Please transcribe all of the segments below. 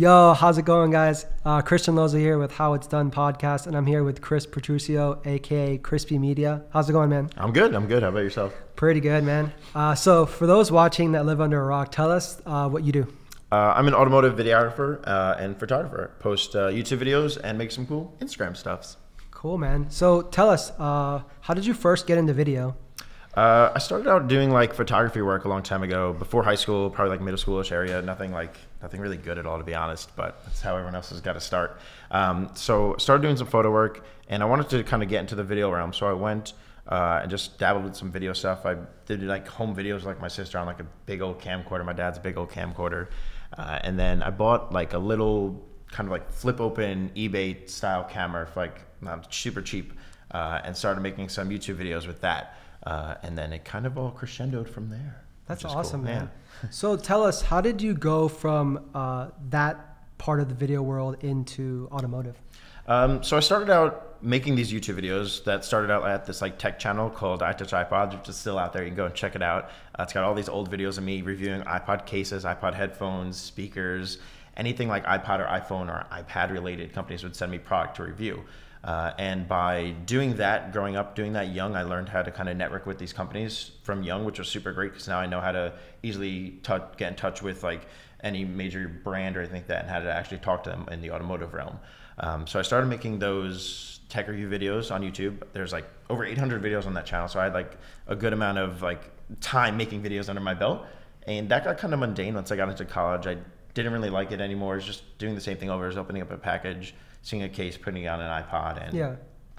Yo, how's it going, guys? Uh, Christian Loza here with How It's Done podcast, and I'm here with Chris Petruccio, aka Crispy Media. How's it going, man? I'm good. I'm good. How about yourself? Pretty good, man. Uh, so, for those watching that live under a rock, tell us uh, what you do. Uh, I'm an automotive videographer uh, and photographer. Post uh, YouTube videos and make some cool Instagram stuffs. Cool, man. So, tell us, uh, how did you first get into video? Uh, I started out doing like photography work a long time ago, before high school, probably like middle schoolish area. Nothing like nothing really good at all, to be honest. But that's how everyone else has got to start. Um, so started doing some photo work, and I wanted to kind of get into the video realm. So I went uh, and just dabbled with some video stuff. I did like home videos, like my sister on like a big old camcorder. My dad's a big old camcorder, uh, and then I bought like a little kind of like flip open eBay style camera for like not super cheap, uh, and started making some YouTube videos with that. Uh, and then it kind of all crescendoed from there. That's awesome, cool. man. So, tell us, how did you go from uh, that part of the video world into automotive? Um, so I started out making these YouTube videos that started out at this like tech channel called iTouch iPod, which is still out there. You can go and check it out. Uh, it's got all these old videos of me reviewing iPod cases, iPod headphones, speakers, anything like iPod or iPhone or iPad related. Companies would send me product to review. Uh, and by doing that, growing up, doing that young, I learned how to kind of network with these companies from young, which was super great because now I know how to easily touch, get in touch with like any major brand or anything like that and how to actually talk to them in the automotive realm. Um, so I started making those tech review videos on YouTube. There's like over 800 videos on that channel, so I had like a good amount of like time making videos under my belt, and that got kind of mundane once I got into college. I didn't really like it anymore. It's just doing the same thing over, is opening up a package, seeing a case, putting it on an iPod, and Yeah.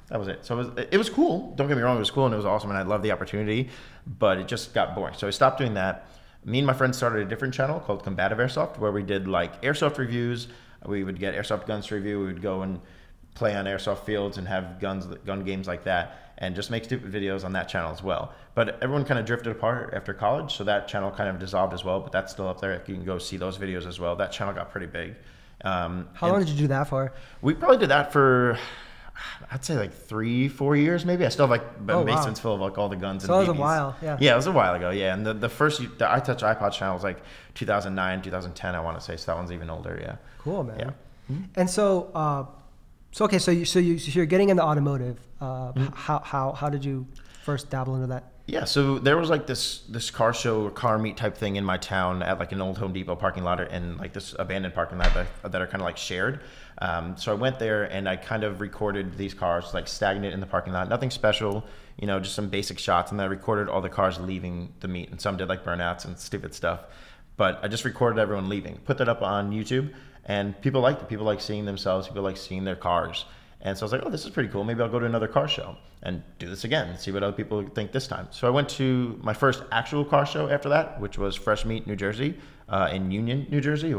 that was it. So it was, it was cool. Don't get me wrong, it was cool and it was awesome, and I loved the opportunity, but it just got boring. So I stopped doing that. Me and my friends started a different channel called Combative Airsoft, where we did like airsoft reviews. We would get airsoft guns to review. We would go and play on airsoft fields and have guns, gun games like that, and just make stupid videos on that channel as well. But everyone kind of drifted apart after college, so that channel kind of dissolved as well. But that's still up there. You can go see those videos as well. That channel got pretty big. Um, How long did you do that for? we probably did that for, I'd say like three, four years maybe. I still have like Oh, wow. full of like all the guns. So and that was a while, yeah. Yeah, it was a while ago. Yeah, and the, the first the iTouch iPod channel was like 2009, 2010. I want to say so that one's even older. Yeah. Cool, man. Yeah. And so, uh, so okay, so you so you so you're getting into automotive. Uh, Mm-hmm. How how how did you first dabble into that? Yeah, so there was like this this car show car meet type thing in my town at like an old Home Depot parking lot and like this abandoned parking lot that, that are kind of like shared. Um, so I went there and I kind of recorded these cars like stagnant in the parking lot, nothing special, you know, just some basic shots. And then I recorded all the cars leaving the meet, and some did like burnouts and stupid stuff. But I just recorded everyone leaving, put that up on YouTube, and people liked it. People like seeing themselves. People like seeing their cars. And so I was like, oh, this is pretty cool. Maybe I'll go to another car show and do this again and see what other people think this time. So I went to my first actual car show after that, which was Fresh Meat New Jersey uh, in Union, New Jersey,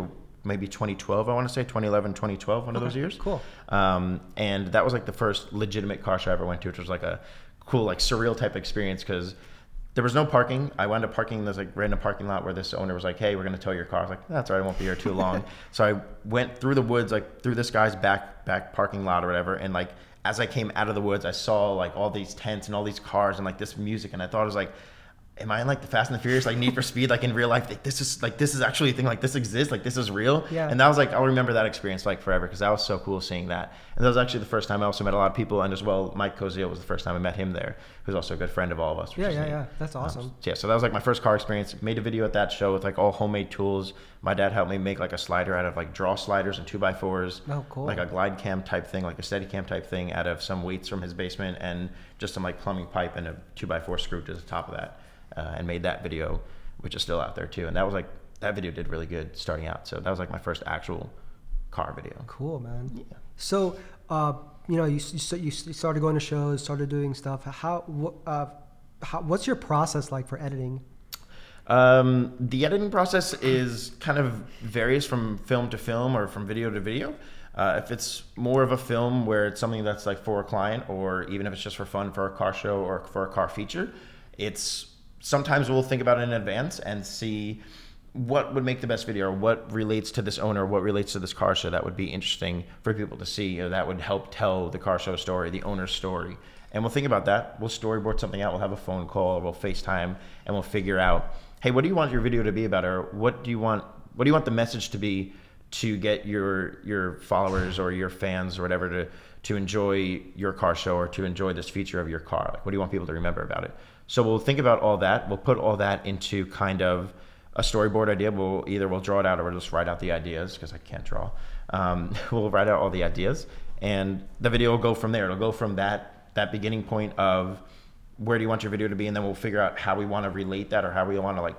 maybe 2012, I want to say 2011, 2012, one of those years. cool. Um, and that was like the first legitimate car show I ever went to, which was like a cool, like surreal type experience because there was no parking. I wound up parking in this like random parking lot where this owner was like, "Hey, we're gonna tow your car." I was like, "That's all right. I won't be here too long." so I went through the woods, like through this guy's back back parking lot or whatever, and like as I came out of the woods, I saw like all these tents and all these cars and like this music, and I thought it was like. Am I in like the Fast and the Furious, like Need for Speed, like in real life? Like this is like this is actually a thing. Like this exists. Like this is real. Yeah. And that was like I'll remember that experience like forever because that was so cool seeing that. And that was actually the first time I also met a lot of people, and as well, Mike Cozio was the first time I met him there, who's also a good friend of all of us. Yeah, yeah, neat. yeah. That's Um, awesome. yeah, so that was like my first car experience. Made a video at that show with like all homemade tools. My dad helped me make like a slider out of like draw sliders and two by fours. Oh, cool. Like a glide cam type thing, like a steady cam type thing out of some weights from his basement and just some like plumbing pipe and a two by four screw to the top of that. Uh, and made that video, which is still out there too. And that was like, that video did really good starting out. So that was like my first actual car video. Cool, man. Yeah. So, uh, you know, you, you you started going to shows, started doing stuff. How uh, how, what's your process like for editing? Um, the editing process is kind of varies from film to film or from video to video. Uh, if it's more of a film where it's something that's like for a client, or even if it's just for fun for a car show or for a car feature, it's sometimes we'll think about it in advance and see what would make the best video or what relates to this owner, what relates to this car show that would be interesting for people to see, that would help tell the car show story, the owner's story. And we'll think about that. We'll storyboard something out. We'll have a phone call, we'll FaceTime, and we'll figure out, hey, what do you want your video to be about, or what do you want, what do you want the message to be to get your your followers or your fans or whatever to to enjoy your car show or to enjoy this feature of your car? Like, what do you want people to remember about it? So we'll think about all that. We'll put all that into kind of a storyboard idea. We'll either we'll draw it out or we'll just write out the ideas because I can't draw. Um, we'll write out all the ideas, and the video will go from there. It'll go from that that beginning point of where do you want your video to be, and then we'll figure out how we want to relate that or how we want to like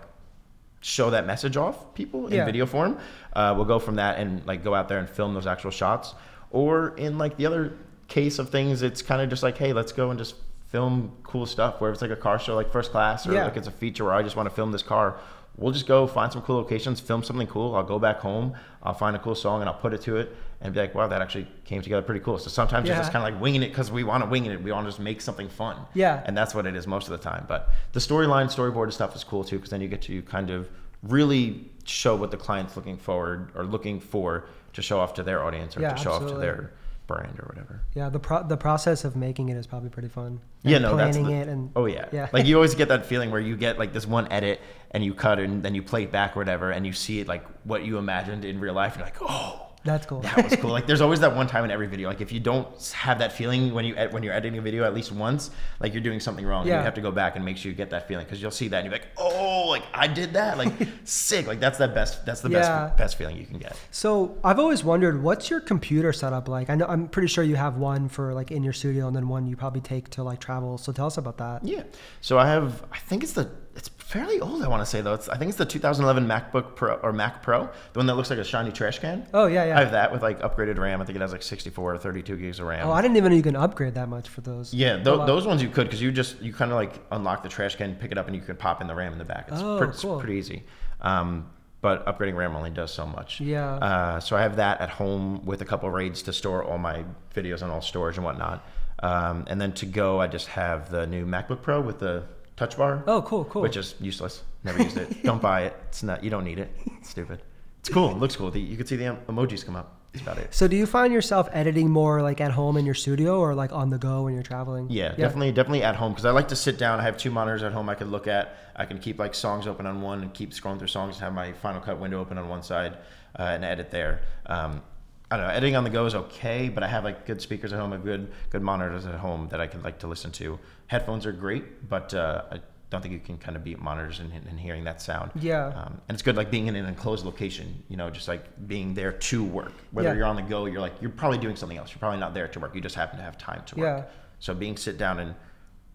show that message off people in Yeah. video form. Uh, we'll go from that and like go out there and film those actual shots. Or in like the other case of things, it's kind of just like, hey, let's go and just film cool stuff. Where it's like a car show, like first class, or Yeah. like it's a feature where I just want to film this car. We'll just go find some cool locations, film something cool. I'll go back home, I'll find a cool song, and I'll put it to it, and be like, wow, that actually came together pretty cool. So sometimes Yeah. it's just kind of like winging it because we want to wing it. We want to just make something fun. Yeah. And that's what it is most of the time. But the storyline, storyboard stuff is cool too, because then you get to kind of really show what the client's looking forward or looking for to show off to their audience or Yeah, to show off to their brand or whatever. Yeah, the pro- the process of making it is probably pretty fun. Yeah, And no, that's planning the, it and oh yeah, yeah. Like you always get that feeling where you get like this one edit and you cut and then you play it back or whatever, and you see it like what you imagined in real life. And you're like, oh, that's cool. that was cool. Like there's always that one time in every video. Like if you don't have that feeling when you ed- when you're editing a video at least once, like you're doing something wrong. Yeah. You have to go back and make sure you get that feeling because you'll see that and you're like, oh, like I did that, like sick. Like that's the best. That's the Yeah. best best feeling you can get. So I've always wondered, what's your computer setup like? I know I'm pretty sure you have one for like in your studio, and then one you probably take to like travel. So tell us about that. Yeah. So I have. I think it's the. It's fairly old. I want to say though. It's. I think it's the 2011 MacBook Pro or Mac Pro, the one that looks like a shiny trash can. Oh yeah, yeah. I have that with like upgraded RAM. I think it has like 64 or 32 gigs of RAM. oh, I didn't even know you can upgrade that much for those. Yeah, th- those ones you could because you just you kind of like unlock the trash can, pick it up, and you can pop in the RAM in the back. It's, Oh, pre- it's cool. pretty easy. Um, but upgrading RAM only does so much. Yeah. Uh, so I have that at home with a couple RAIDs to store all my videos on all storage and whatnot. Um, and then to go, I just have the new MacBook Pro with the Touch Bar. Oh, cool, cool. Which is useless. Never used it. don't buy it. It's not. You don't need it. It's stupid. It's cool. It looks cool. The, you can see the em- emojis come up. That's about it. so do you find yourself editing more like at home in your studio or like on the go when you're traveling? Yeah, definitely, definitely at home because I like to sit down. I have two monitors at home I can look at. I can keep like songs open on one and keep scrolling through songs and have my Final Cut window open on one side uh, and edit there. Um, I don't know. Editing on the go is okay, but I have like good speakers at home, I have good good monitors at home that I can like to listen to. Headphones are great, but uh, I don't think you can kind of beat monitors and, and hearing that sound. Yeah. Um, and it's good like being in an enclosed location, you know, just like being there to work. Whether Yeah. you're on the go, you're like you're probably doing something else. You're probably not there to work. You just happen to have time to work. Yeah. So being sit down and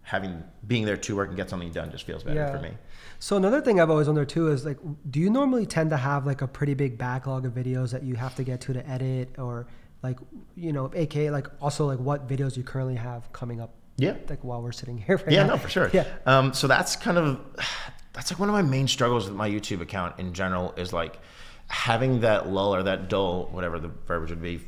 having being there to work and get something done just feels better Yeah. for me. So another thing I've always wondered too is like, do you normally tend to have like a pretty big backlog of videos that you have to get to to edit, or like, you know, aka like also like what videos you currently have coming up, Yeah. like while we're sitting here. Right Yeah, now? no, for sure. Yeah. Um, so that's kind of that's like one of my main struggles with my YouTube account in general is like having that lull or that dull, whatever the verbiage would be,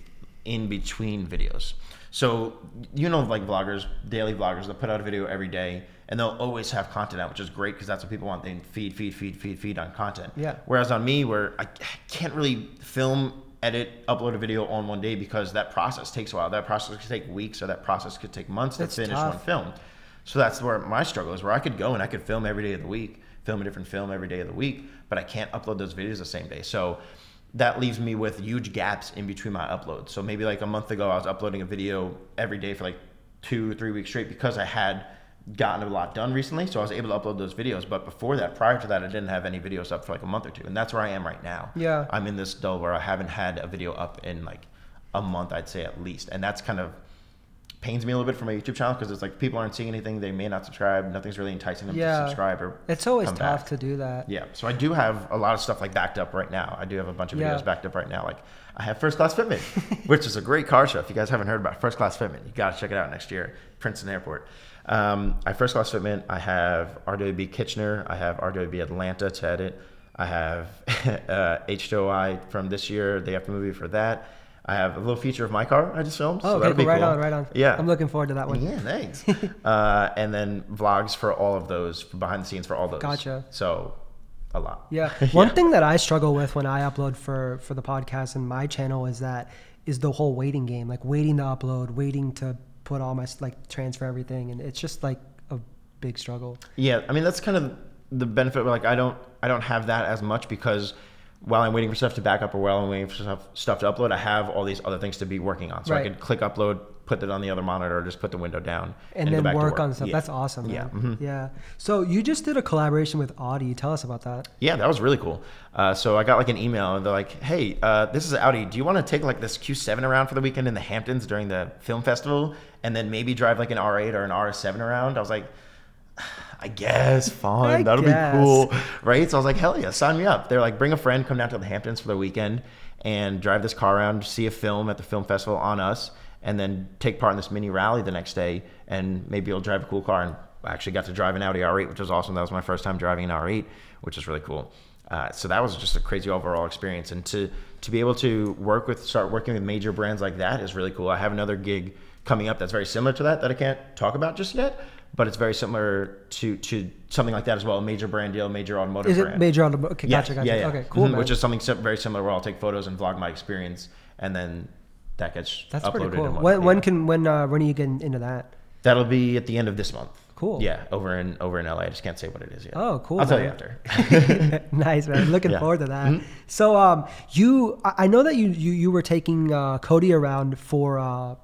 in between videos. So you know, like vloggers, daily vloggers, they'll put out a video every day, and they'll always have content out, which is great because that's what people want. They feed, feed, feed, feed, feed on content. Yeah. Whereas on me, where I can't really film, edit, upload a video on one day because that process takes a while. That process could take weeks, or that process could take months That's to finish tough. one film. So that's where my struggle is, where I could go and I could film every day of the week, film a different film every day of the week, but I can't upload those videos the same day. So that leaves me with huge gaps in between my uploads. So maybe like a month ago, I was uploading a video every day for like two or three weeks straight because I had gotten a lot done recently. So I was able to upload those videos. But before that, prior to that, I didn't have any videos up for like a month or two. And that's where I am right now. Yeah. I'm in this dull where I haven't had a video up in like a month, I'd say at least. And that's kind of pains me a little bit for my YouTube channel because it's like people aren't seeing anything, they may not subscribe, nothing's really enticing them Yeah. to subscribe or It's always tough back. to do that. Yeah, so I do have a lot of stuff like backed up right now. I do have a bunch of Yeah. videos backed up right now. Like I have First Class Fitment, which is a great car show. If you guys haven't heard about First Class Fitment, you got to check it out next year, Princeton Airport. Um, I have First Class Fitment. I have RWB Kitchener. I have RWB Atlanta to edit. I have uh, H2OI from this year, the after movie for that. I have a little feature of my car I just filmed. Oh, so okay, be cool. Right cool. on, right on. Yeah. I'm looking forward to that one. Yeah, thanks. uh, and then vlogs for all of those, behind the scenes for all those. Gotcha. So, a lot. Yeah. One thing that I struggle with when I upload for for the podcast and my channel is that is the whole waiting game, like waiting to upload, waiting to put all my like transfer everything, and it's just like a big struggle. Yeah, I mean that's kind of the benefit. Like I don't, I don't have that as much because while I'm waiting for stuff to back up or while I'm waiting for stuff, stuff to upload, I have all these other things to be working on. So I Right. could click upload, put it on the other monitor, or just put the window down, and, go then to work, on stuff. Yeah. That's awesome. Yeah. Man. mhm. Yeah. So you just did a collaboration with Audi. Tell us about that. Yeah, that was really cool. Uh, so I got like an email and they're like, "Hey, uh, this is Audi. Do you want to take like this Q7 around for the weekend in the Hamptons during the film festival, and then maybe drive like an R8 or an RS7 around?" I was like, "I guess, fine. I That'll guess. be cool, right?" So I was like, "Hell yeah, sign me up." They're like, "Bring a friend, come down to the Hamptons for the weekend, and drive this car around, see a film at the film festival on us, and then take part in this mini rally the next day, and maybe you'll drive a cool car." And I actually got to drive an Audi R8, which was awesome. That was my first time driving an R8, which is really cool. Uh, so that was just a crazy overall experience, and to to be able to work with, start working with major brands like that is really cool. I have another gig coming up that's very similar to that that I can't talk about just yet, but it's very similar to to something like that as well. A major brand deal, major automotive Is it brand. major automotive? Okay, Yeah, gotcha, gotcha. yeah, yeah. Okay, cool, Mhm. Which is something very similar where I'll take photos and vlog my experience, and then that gets That's uploaded. pretty cool. and When, when can when uh, when are you getting into that? That'll be at the end of this month. Cool. Yeah, over in over in LA. I just can't say what it is yet. Oh, cool. I'll tell you after. nice man. Looking Yeah. forward to that. Mhm. So um, you I I know that you you, you were taking uh, Cody around for. Uh,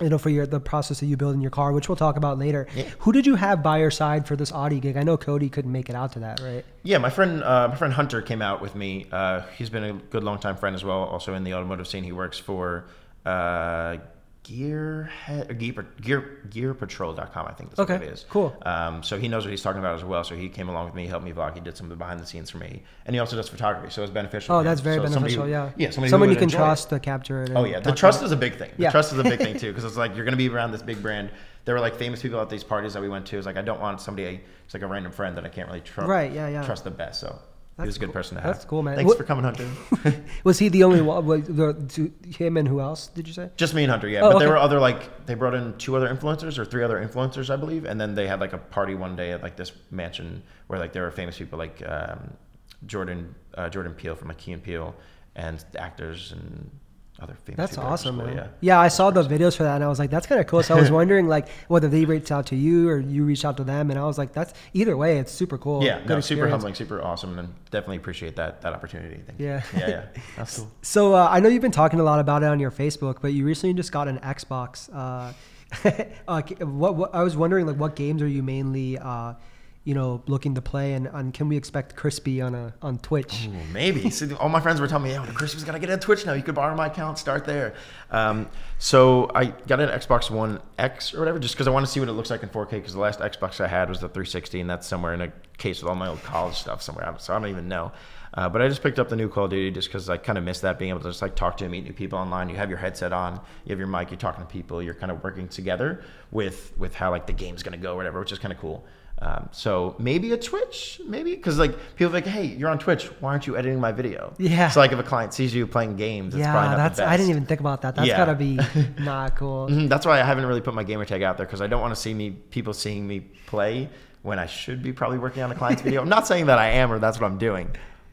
you know, for your the process that you build in your car, which we'll talk about later. Yeah. Who did you have by your side for this Audi gig? I know Cody couldn't make it out to that, right? Yeah, my friend, uh, my friend Hunter came out with me. Uh, he's been a good longtime friend as well. Also in the automotive scene, he works for uh, Gearhead, or Gear, Gear, GearPatrol.com, I think that's Okay, what it is. cool. Um, so he knows what he's talking about as well. So he came along with me, helped me vlog. He did some of the behind the scenes for me, and he also does photography. So it's beneficial. Oh, that's very So beneficial. who- yeah. yeah. Somebody Someone you can enjoy trust to capture it. Oh yeah, the trust is a big thing. The Yeah. trust is a big thing too, because it's like you're gonna be around this big brand. There were like famous people at these parties that we went to. It's like I don't want somebody, it's like a random friend that I can't really trust. Right, yeah, yeah. Trust the best. So he That's was a good cool. person to have. That's cool, man. Thanks What- for coming, Hunter. Was he the only one? Was the, to him and who else did you say? Just me and Hunter, yeah. Oh, but there were other like they brought in two other influencers or three other influencers, I believe, and then they had like a party one day at like this mansion where like there were famous people like um, Jordan uh, Jordan Peele from like Key and Peele and actors and other famous. That's. Awesome, man. Yeah. Yeah, I saw the videos for that, and I was like, "That's kind of cool." So I was wondering, like, whether they reached out to you or you reached out to them, and I was like, "That's either way, it's super cool." Yeah, Good no, super humbling, super awesome, and definitely appreciate that that opportunity. Thank you. Yeah. yeah, yeah. That's cool. So uh, I know you've been talking a lot about it on your Facebook, but you recently just got an Xbox. Uh, uh, what, what I was wondering, like, what games are you mainly, uh, you know, looking to play, and, and can we expect Crispy on a on Twitch? Ooh, maybe. See, all my friends were telling me, "Yeah, Chrissy's got to get a Twitch now. You could borrow my account, start there." Um, so I got an Xbox One X or whatever, just because I want to see what it looks like in 4K. Because the last Xbox I had was the 360, and that's somewhere in a case with all my old college stuff somewhere. So I don't even know. Uh, but I just picked up the new Call of Duty just because I kind of miss that being able to just like talk to and meet new people online. You have your headset on, you have your mic, you're talking to people, you're kind of working together with with how like the game's gonna go, or whatever, which is kind of cool. Um, so maybe a Twitch, maybe because like people are like, hey, you're on Twitch, why aren't you editing my video? Yeah. So like if a client sees you playing games, it's yeah, probably not that's. I didn't even think about that. That's Yeah. gotta be not cool. Mhm, That's why I haven't really put my gamer tag out there because I don't want to see me people seeing me play when I should be probably working on a client's video. I'm not saying that I am or that's what I'm doing,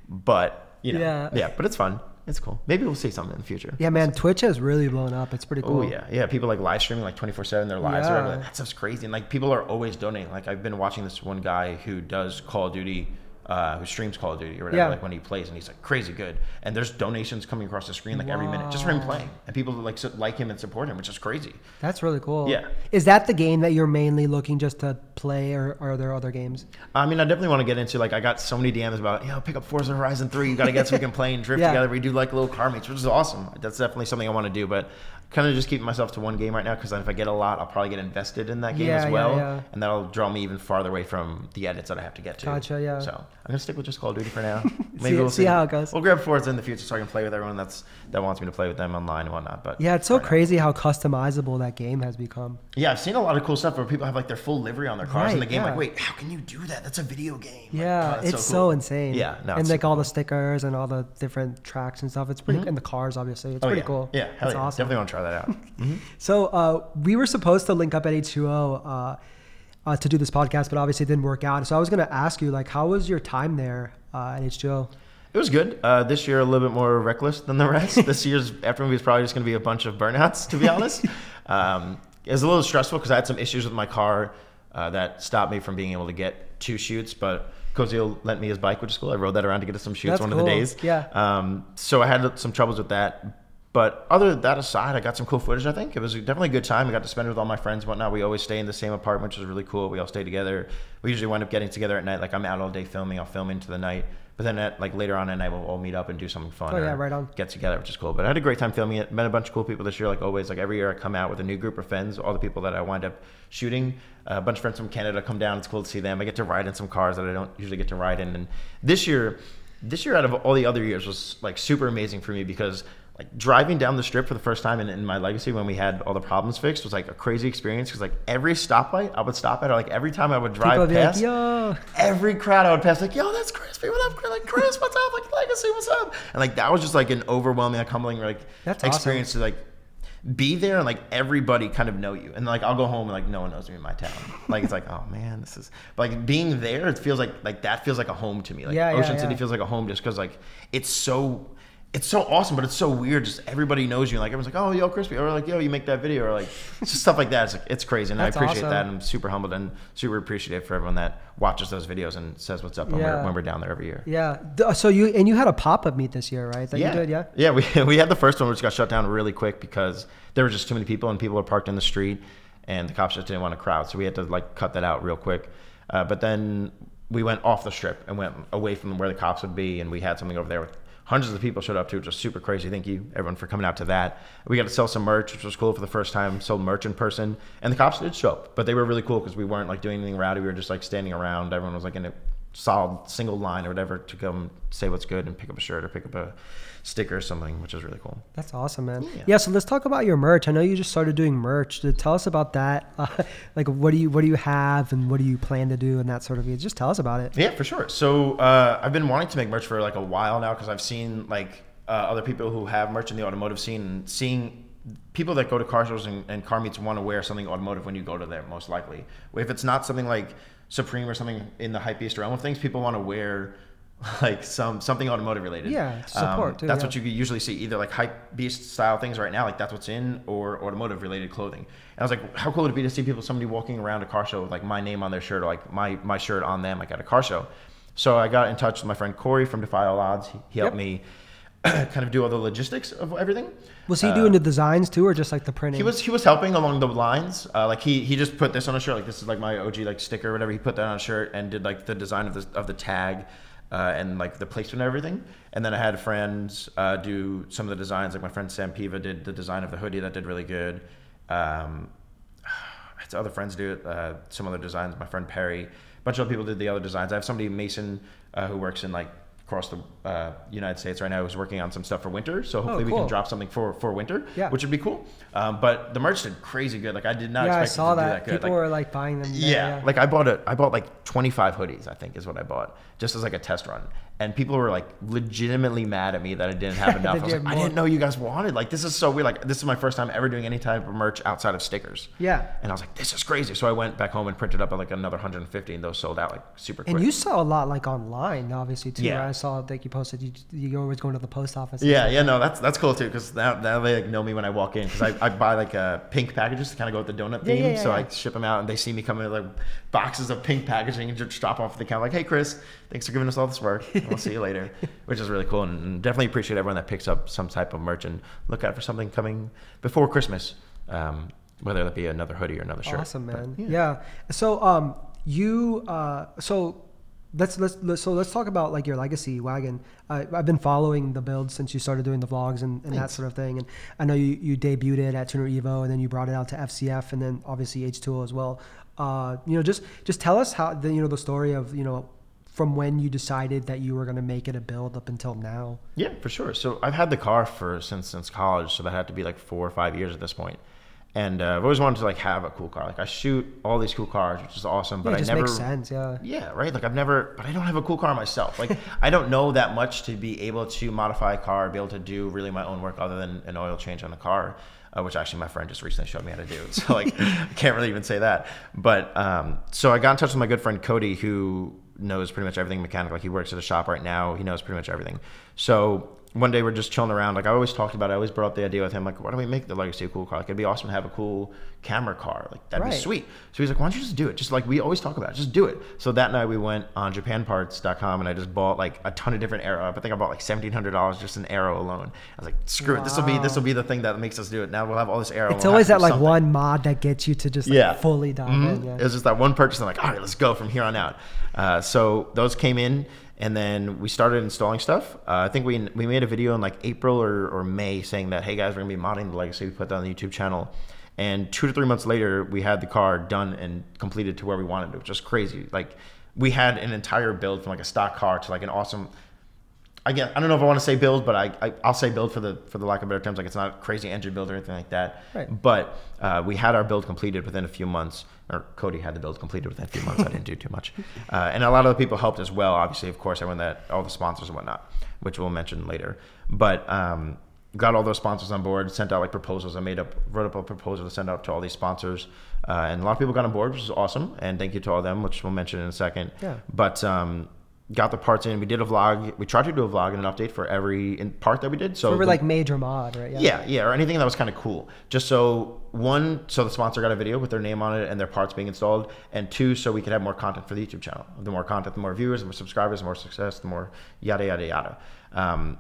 but you know, Yeah. yeah, but it's fun. It's cool. Maybe we'll see something in the future. Yeah, man, Twitch has really blown up. It's pretty oh, cool. Oh yeah, yeah. People like live streaming like twenty four seven. Their lives or Yeah. whatever. Like, that stuff's crazy. And like people are always donating. Like I've been watching this one guy who does Call of Duty, uh, who streams Call of Duty or whatever. Yeah. Like when he plays, and he's like crazy good. And there's donations coming across the screen like every minute just for him playing. And people like su- like him and support him, which is crazy. That's really cool. Yeah. Is that the game that you're mainly looking just to play, or, or are there other games? I mean, I definitely want to get into like I got so many DMs about, yeah, pick up Forza Horizon Three. You got to get so we can play and drift Yeah. together. We do like little car meets, which is awesome. That's definitely something I want to do, but. Kind of just keeping myself to one game right now because if I get a lot, I'll probably get invested in that game Yeah, as well, yeah. and that'll draw me even farther away from the edits that I have to get to. Gotcha, yeah. So I'm gonna stick with just Call of Duty for now. See- we'll see how it goes. We'll grab Forza in the future so I can play with everyone that's that wants me to play with them online and whatnot. But Yeah, it's so right now- crazy how customizable that game has become. Yeah, I've seen a lot of cool stuff where people have like their full livery on their cars in the game. yeah. Like, wait, how can you do that? That's a video game. Like, Yeah, oh, that's it's so, cool. insane. Yeah, no, and like super all the stickers and all the different tracks and stuff. It's pretty, Mhm. and the cars obviously. It's Oh, pretty yeah. cool. Yeah, hell it's yeah. awesome. Definitely want to that out. Mhm. So uh, we were supposed to link up at H2O uh, uh, to do this podcast, but obviously it didn't work out. So I was going to ask you, like, how was your time there uh, at H2O? It was good. Uh, this year, a little bit more reckless than the rest. this year's after movie is probably just going to be a bunch of burnouts, to be honest. Um, it was a little stressful because I had some issues with my car uh, that stopped me from being able to get two shoots. But Cozio lent me his bike, which is cool. I rode that around to get us some shoots That's one cool. of the days. Yeah. Um, so I had some troubles with that. But other than that aside, I got some cool footage. I think it was definitely a good time. I got to spend it with all my friends and whatnot. We always stay in the same apartment, which is really cool. We all stay together. We usually wind up getting together at night. Like I'm out all day filming. I'll film into the night. But then at like later on at night, we'll all meet up and do something fun. Oh, yeah, right on. Get together, which is cool. But I had a great time filming it. Met a bunch of cool people this year. Like always, like every year I come out with a new group of friends. All the people that I wind up shooting. Uh, a bunch of friends from Canada come down. It's cool to see them. I get to ride in some cars that I don't usually get to ride in. And this year, this year out of all the other years was like super amazing for me because like driving down the strip for the first time in, in my legacy when we had all the problems fixed was like a crazy experience because like every stoplight I would stop at or like every time I would drive would be like, past yo. every crowd I would pass like yo that's Crispy what up Chris? like Chris what's up like legacy what's up and like that was just like an overwhelming like humbling like That's awesome. experience to like be there and like everybody kind of know you and like I'll go home and like no one knows me in my town like it's like oh man this is but, like being there it feels like like that feels like a home to me like Yeah, yeah, Ocean City yeah. feels like a home just because like it's so it's so awesome, but it's so weird. Just everybody knows you. Like everyone's like, "Oh, yo, crispy," or like, "Yo, you make that video," or like just stuff like that. It's like it's crazy, and That's I appreciate awesome. that. And I'm super humbled and super appreciative for everyone that watches those videos and says what's up when, we're, when we're down there every year. Yeah. So you and you had a pop up meet this year, right? That yeah, you did, yeah. yeah. We we had the first one, which got shut down really quick because there were just too many people, and people were parked in the street, and the cops just didn't want to crowd, so we had to like cut that out real quick. Uh, but then we went off the strip and went away from where the cops would be, and we had something over there with hundreds of people showed up to, which was super crazy. Thank you everyone for coming out to that. We got to sell some merch, which was cool for the first time. Sold merch in person, and the cops did show up, but they were really cool because we weren't like doing anything rowdy. We were just like standing around. Everyone was like in a solid single line or whatever to come say what's good and pick up a shirt or pick up a sticker or something, which is really cool. That's awesome, man. Yeah. Yeah. So let's talk about your merch. I know you just started doing merch. Tell us about that. Uh, like, what do you what do you have, and what do you plan to do, and that sort of. thing. Just tell us about it. Yeah, for sure. So uh, I've been wanting to make merch for like a while now because I've seen like uh, other people who have merch in the automotive scene and seeing people that go to car shows and, and car meets want to wear something automotive when you go to there, most likely. If it's not something like Supreme or something in the hypebeast realm of things, people want to wear like some something automotive related. Yeah, support, Um, too, That's yeah. what you usually see either like hype beast style things right now, like that's what's in, or automotive related clothing. And I was like, how cool would it be to see people somebody walking around a car show with like my name on their shirt or like my my shirt on them, like at a car show. So I got in touch with my friend Corey from Defy All Odds. He, he helped Yep. me kind of do all the logistics of everything. Was he Uh, doing the designs too, or just like the printing? he was he was helping along the lines. Uh, like he he just put this on a shirt. Like this is like my OG like sticker or whatever. He put that on a shirt and did like the design of the of the tag. Uh, and like the placement and everything, and then I had friends uh, do some of the designs. Like my friend Sam Piva did the design of the hoodie that did really good. Um, I had other friends do it. Uh, some other designs. My friend Perry, a bunch of other people did the other designs. I have somebody Mason uh, who works in like across the uh, United States right now who's working on some stuff for winter. So hopefully we Oh, cool. can drop something for for winter, Yeah. which would be cool. Um, but the merch did crazy good. Like I did not yeah, I saw it to that. that. People Like, were like buying them. yeah, like I bought a, I bought like 25 hoodies, I think is what I bought, just as like a test run. And people were like legitimately mad at me that I didn't have enough. I was like, I didn't know you guys wanted. Like, this is so weird. Like, this is my first time ever doing any type of merch outside of stickers. yeah. And I was like, this is crazy. So I went back home and printed up like another 150, and those sold out like super quick. And you saw a lot like online, obviously too. Yeah. right? I saw like you posted you you always going to the post office. Yeah, yeah, no, that's that's cool too because now, now they like know me when I walk in because I, I buy like uh, pink packages to kind of go with the donut theme. yeah, yeah, so yeah. I ship them out and they see me coming with like boxes of pink packaging and just drop off the counter like, hey Chris, thanks for giving us all this work. We'll see you later, which is really cool and, definitely appreciate everyone that picks up some type of merch and look out for something coming before Christmas, um, whether that be another hoodie or another shirt. Awesome, But, man. yeah. yeah. So um, you uh, so let's let's let's so let's talk about like your legacy wagon. Uh, I've been following the build since you started doing the vlogs and, and that sort of thing. And I know you you debuted it at Tuner Evo, and then you brought it out to FCF, and then obviously H2O as well. Uh, you know, just just tell us how the you know the story of you know from when you decided that you were going to make it a build up until now. Yeah, for sure. So I've had the car for since since college, so that had to be like four or five years at this point. And uh, I've always wanted to like have a cool car. Like I shoot all these cool cars, which is awesome, but yeah, I never. makes sense. Yeah. Yeah, right. Like I've never, but I don't have a cool car myself. Like I don't know that much to be able to modify a car, be able to do really my own work other than an oil change on a car, uh, which actually my friend just recently showed me how to do. So like I can't really even say that. But um, so I got in touch with my good friend Cody, who knows pretty much everything mechanical. Like he works at a shop right now. He knows pretty much everything. So one day we're just chilling around. Like I always talked about, it. I always brought up the idea with him. Like, why don't we make the Legacy a cool car? Like, it'd be awesome to have a cool camera car. Like that'd Right. be sweet. So he's like, why don't you just do it? Just like we always talk about, it. just do it. So that night we went on JapanParts.com and I just bought like a ton of different aero. I think I bought like seventeen hundred dollars just an aero alone. I was like, screw it. This will be this will be the thing that makes us do it. Now we'll have all this aero. It's we'll always that like something. one mod that gets you to just like Yeah. fully dive Mhm. in. Yeah. It was just that one purchase. I'm like, all right, let's go from here on out. Uh, so those came in, and then we started installing stuff. Uh, I think we we made a video in like April or, or May saying that, hey guys, we're gonna be modding the Legacy. We put that on the YouTube channel, and two to three months later, we had the car done and completed to where we wanted it, was crazy. Like we had an entire build from like a stock car to like an awesome again, I don't know if I want to say build, but I, I I'll say build for the for the lack of better terms. Like it's not a crazy engine build or anything like that. Right. But uh, we had our build completed within a few months, or Cody had the build completed within a few months. I didn't do too much, uh, and a lot of the people helped as well. Obviously, of course, everyone that all the sponsors and whatnot, which we'll mention later. But um, got all those sponsors on board, sent out like proposals. I made up, wrote up a proposal to send out to all these sponsors, uh, and a lot of people got on board, which was awesome. And thank you to all of them, which we'll mention in a second. Yeah. But um, got the parts in. We did a vlog. We tried to do a vlog and an update for every in part that we did. So For the- like major mod, right? yeah, yeah, or anything that was kind of cool. Just so one, so the sponsor got a video with their name on it and their parts being installed, and two, so we could have more content for the YouTube channel. The more content, the more viewers, the more subscribers, the more success, the more yada yada yada. Um,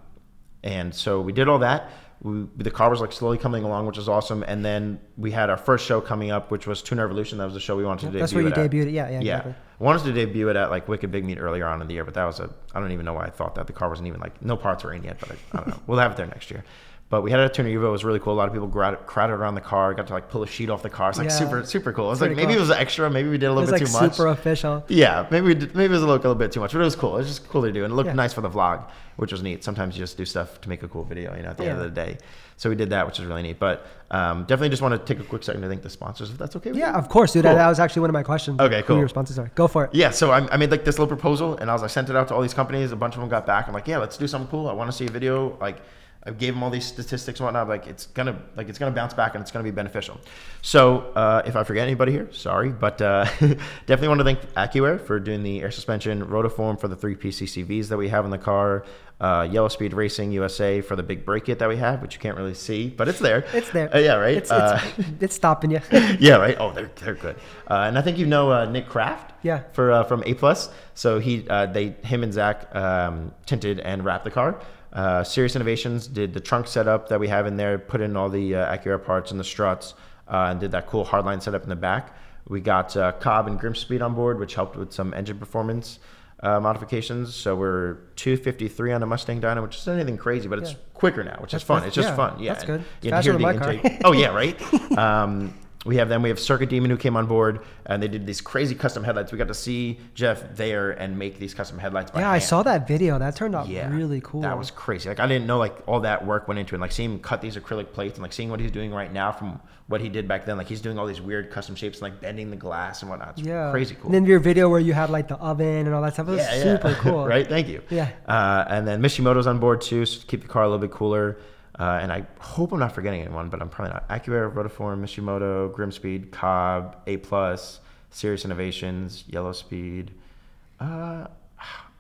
and so we did all that. We, the car was like slowly coming along, which was awesome. And then we had our first show coming up, which was Tuner Revolution. That was the show we wanted to do. That's debut. where you at. debuted it. Yeah, yeah, Yeah. exactly. I wanted to debut it at like Wicked Big Meet earlier on in the year, but that was a I don't even know why I thought that the car wasn't even like no parts were in yet, but I, I don't know. we'll have it there next year. But we had it at Tuner Evo. It was really cool. A lot of people crowded, crowded around the car. Got to like pull a sheet off the car. It's like Yeah. super super cool. It was It's like maybe cool. it was extra. Maybe we did a It little bit like too much. super official. Yeah, maybe we did, maybe it was a little, a little bit too much, but it was cool. It was just cool to do, and it looked Yeah. nice for the vlog, which was neat. Sometimes you just do stuff to make a cool video, you know, at the end of the day. So we did that, which is really neat. But um, definitely just want to take a quick second to thank the sponsors, if that's okay. With Yeah, you. of course, dude. Cool. That was actually one of my questions. Okay, Who cool. your sponsors are? Go for it. Yeah, so I, I made like this little proposal, and I was I sent it out to all these companies. A bunch of them got back. I'm like, yeah, let's do something cool. I want to see a video. Like, I gave them all these statistics and whatnot. Like, it's gonna like it's gonna bounce back and it's gonna be beneficial. So uh, if I forget anybody here, sorry, but uh, definitely want to thank AccuAir for doing the air suspension, Rotiform for the three PCCVs that we have in the car, uh, Yellow Speed Racing USA for the big brake kit that we have, which you can't really see, but it's there. It's there. Uh, yeah, right. It's, Uh, it's, it's stopping you. yeah, right. Oh, they're they're good. Uh, and I think you know uh, Nick Kraft. Yeah. For uh, from A plus. So he uh, they him and Zach um, tinted and wrapped the car. Uh, Serious Innovations did the trunk setup that we have in there, put in all the uh, AccuAir parts and the struts, uh, and did that cool hardline setup in the back. We got uh, Cobb and Grimspeed on board, which helped with some engine performance uh, modifications. So we're 253 on a Mustang Dyno, which isn't anything crazy, but it's Yeah. quicker now, which is fun. It's just yeah, fun. Yeah, that's good. you faster hear the my car. intake- oh yeah, right. Um, we have them. We have Circuit Demon who came on board, and they did these crazy custom headlights. We got to see Jeff there and make these custom headlights. By yeah, I saw that video. That turned out Yeah, really cool. That was crazy. Like I didn't know like all that work went into it. Like seeing him cut these acrylic plates and like seeing what he's doing right now from what he did back then. Like he's doing all these weird custom shapes and like bending the glass and whatnot. It's yeah, crazy cool. And then your video where you had like the oven and all that stuff. It was super cool. right? Thank you. Yeah. Uh, and then Mishimoto's on board too, so to keep the car a little bit cooler. Uh, and I hope I'm not forgetting anyone, but I'm probably not. AccuAir, Rotiform, Mishimoto, Grimspeed, Cobb, A Plus, Serious Innovations, Yellow Speed. Uh,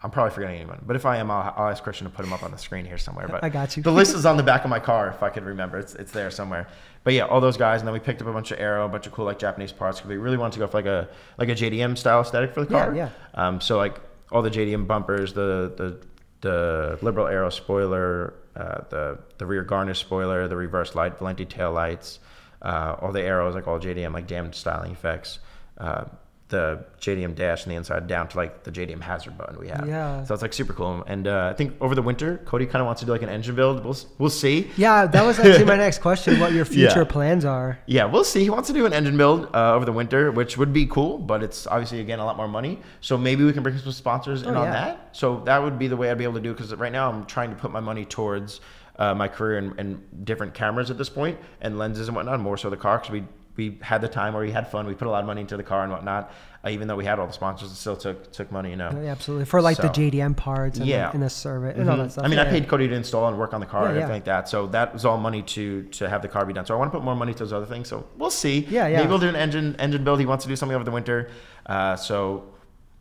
I'm probably forgetting anyone, but if I am, I'll, I'll ask Christian to put them up on the screen here somewhere. But I got you. The list is on the back of my car, if I could remember. It's it's there somewhere. But yeah, all those guys, and then we picked up a bunch of Aero, a bunch of cool like Japanese parts because we really wanted to go for like a like a JDM style aesthetic for the car. yeah. Um, so like all the JDM bumpers, the the the liberal aero spoiler, uh, the the rear garnish spoiler, the reverse light, Valenti tail lights, uh, all the aeros like all JDM like damn styling effects. The JDM dash and the inside down to like the JDM hazard button we have. Yeah. So it's like super cool. And uh, I think over the winter, Cody kind of wants to do like an engine build. We'll we'll see. Yeah, that was actually my next question. What your future Yeah. plans are? Yeah, we'll see. He wants to do an engine build uh, over the winter, which would be cool, but it's obviously again a lot more money. So maybe we can bring some sponsors in Oh, on yeah. that. So that would be the way I'd be able to do because right now I'm trying to put my money towards uh, my career and, and different cameras at this point and lenses and whatnot. More so the car because we we had the time where we had fun. We put a lot of money into the car and whatnot. Uh, even though we had all the sponsors, it still took took money. You know. Yeah, absolutely. For like the JDM parts and, Yeah. the, and the service and all Mhm. that stuff. I mean, I paid Cody to install and work on the car Yeah, and yeah. everything like that. So that was all money to to have the car be done. So I want to put more money to those other things. So we'll see. Yeah, yeah. Maybe we'll do an engine engine build. He wants to do something over the winter. Uh, so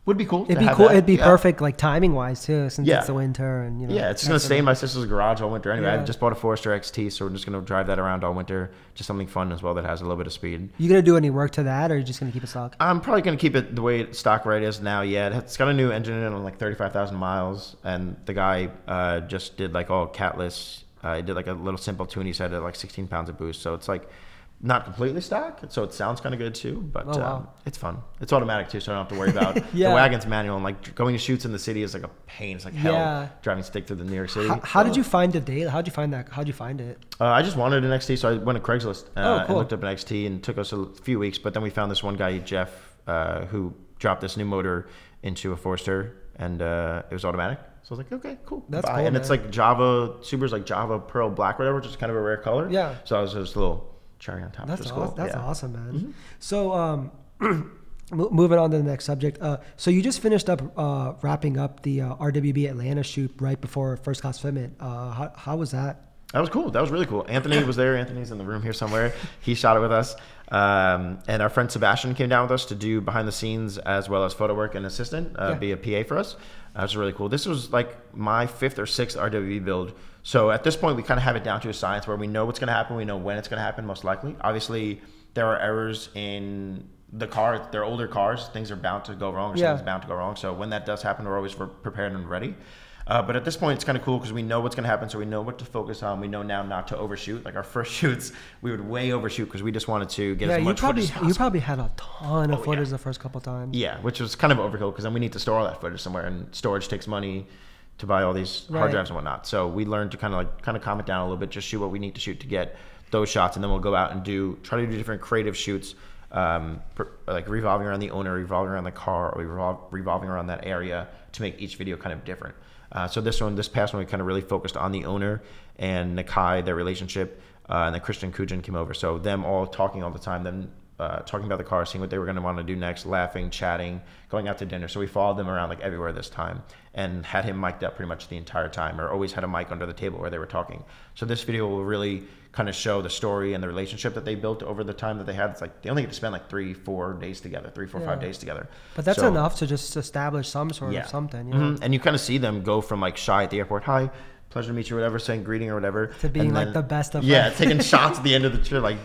would be cool. It'd be cool. that. It'd be Yeah. perfect, like timing wise too, since Yeah. it's the winter and you know. Yeah, it's just gonna stay in my sister's garage all winter anyway. I just bought a Forester XT, so we're just gonna drive that around all winter. Just something fun as well that has a little bit of speed. You gonna do any work to that, or are you just gonna keep it stock? I'm probably gonna keep it the way it stock right is now. Yeah, it's got a new engine in it on like 35,000 miles, and the guy uh, just did like all catless. Uh, he did like a little simple tune. He said at like 16 pounds of boost, so it's like not completely stock. So it sounds kind of good too, but Oh, wow. um, it's fun. It's automatic too, so I don't have to worry about Yeah. the wagon's manual. And like going to shoots in the city is like a pain. It's like hell Yeah. driving stick through the New York City. How, how did you find the date? How did you find that? How did you find it? uh, I just wanted an XT, so I went to Craigslist uh, Oh, and cool. looked up an XT, and it took us a few weeks. But then we found this one guy, Jeff, uh, who dropped this new motor into a Forester, and uh, it was automatic. So I was like, okay, cool. That's Bye. cool, And it's like Java, Subaru's like Java Pearl Black, whatever, which is kind of a rare color. Yeah. So I was just a little cherry on top. That's which is aw- cool. that's yeah. Mm-hmm. awesome, man. So, um, moving on to the next subject. Uh, so you just finished up uh, wrapping up the uh, RWB Atlanta shoot right before First Class Fitment. Uh, how, how was that? That was cool. That was really cool. Anthony was there. Anthony's in the room here somewhere. He shot it with us. Um, and our friend Sebastian came down with us to do behind the scenes as well as photo work and assistant, uh, Yeah. be a PA for us. That was really cool. This was like my fifth or sixth RWB build. So at this point, we kind of have it down to a science where we know what's going to happen. We know when it's going to happen, most likely. Obviously, there are errors in the car. They're older cars. Things are bound to go wrong or Yeah. something's bound to go wrong. So when that does happen, we're always prepared and ready. Uh, but at this point, it's kind of cool because we know what's going to happen, so we know what to focus on. We know now not to overshoot. Like our first shoots, we would way overshoot because we just wanted to get yeah, as you much probably footage as you probably had a ton of Oh, footage yeah. the first couple times. Yeah, which was kind of overkill because then we need to store all that footage somewhere, and storage takes money to buy all these Right. hard drives and whatnot. So we learned to kind of like kind of calm it down a little bit, just shoot what we need to shoot to get those shots, and then we'll go out and do try to do different creative shoots, um, per, like revolving around the owner, revolving around the car, or revol- revolving around that area to make each video kind of different. Uh, so this one, this past one, we kind of really focused on the owner and Nakai, their relationship, uh, and then Christian Kujin came over. So them all talking all the time, them uh, talking about the car, seeing what they were going to want to do next, laughing, chatting, going out to dinner. So we followed them around like everywhere this time and had him mic'd up pretty much the entire time, or always had a mic under the table where they were talking. So this video will really kind of show the story and the relationship that they built over the time that they had. It's like they only get to spend like three, four days together, three, four, five Yeah. days together. But that's So- enough to just establish some sort of something. You know? Mhm. And you kind of see them go from like shy at the airport, hi, pleasure to meet you, whatever, saying greeting or whatever, To being, and like, the best of yeah, taking shots at the end of the trip, like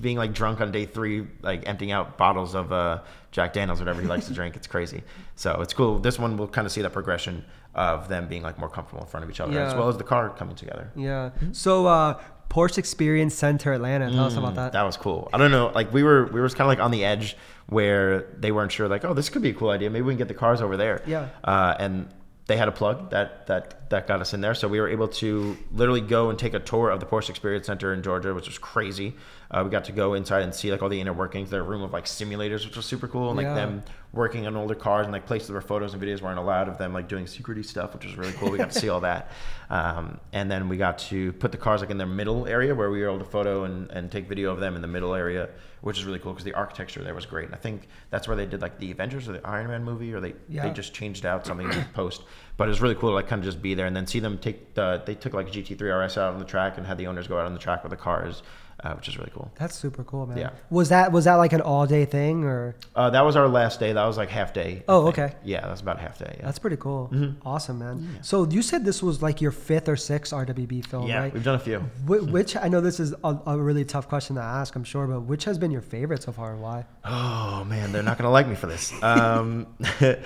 being like drunk on day three, like emptying out bottles of uh, Jack Daniels, whatever he likes to drink. It's crazy. So it's cool. This one we'll kind of see that progression of them being like more comfortable in front of each other, as well as the car coming together. Yeah. So uh, Porsche Experience Center Atlanta. Tell us about that. Mm, That was cool. I don't know, like we were we were kind of like on the edge where they weren't sure, like, oh, this could be a cool idea. Maybe we can get the cars over there. Yeah. Uh, and they had a plug that that that got us in there, so we were able to literally go and take a tour of the Porsche Experience Center in Georgia, which was crazy. Uh, we got to go inside and see like all the inner workings. Their room of like simulators, which was super cool, and like Yeah. them working on older cars and like places where photos and videos weren't allowed of them like doing security stuff, which was really cool. We got to see all that, um, and then we got to put the cars like in their middle area where we were able to photo and, and take video of them in the middle area, which is really cool because the architecture there was great. And I think that's where they did like the Avengers or the Iron Man movie, or they Yeah. they just changed out something in post. But it was really cool to like kind of just be there and then see them take the they took like GT3 RS out on the track and had the owners go out on the track with the cars, uh, which is really cool. That's super cool, man. Yeah. Was that was that like an all day thing or? Uh, that was our last day. That was like half day. Oh, okay. Yeah, that's about half day. Yeah. That's pretty cool. Mm-hmm. Awesome, man. So you said this was like your fifth or sixth RWB film, yeah, right? we've done a few. Wh- Which I know this is a, a really tough question to ask, I'm sure, but which has been your favorite so far and why? Oh man, they're not gonna like me for this. Um,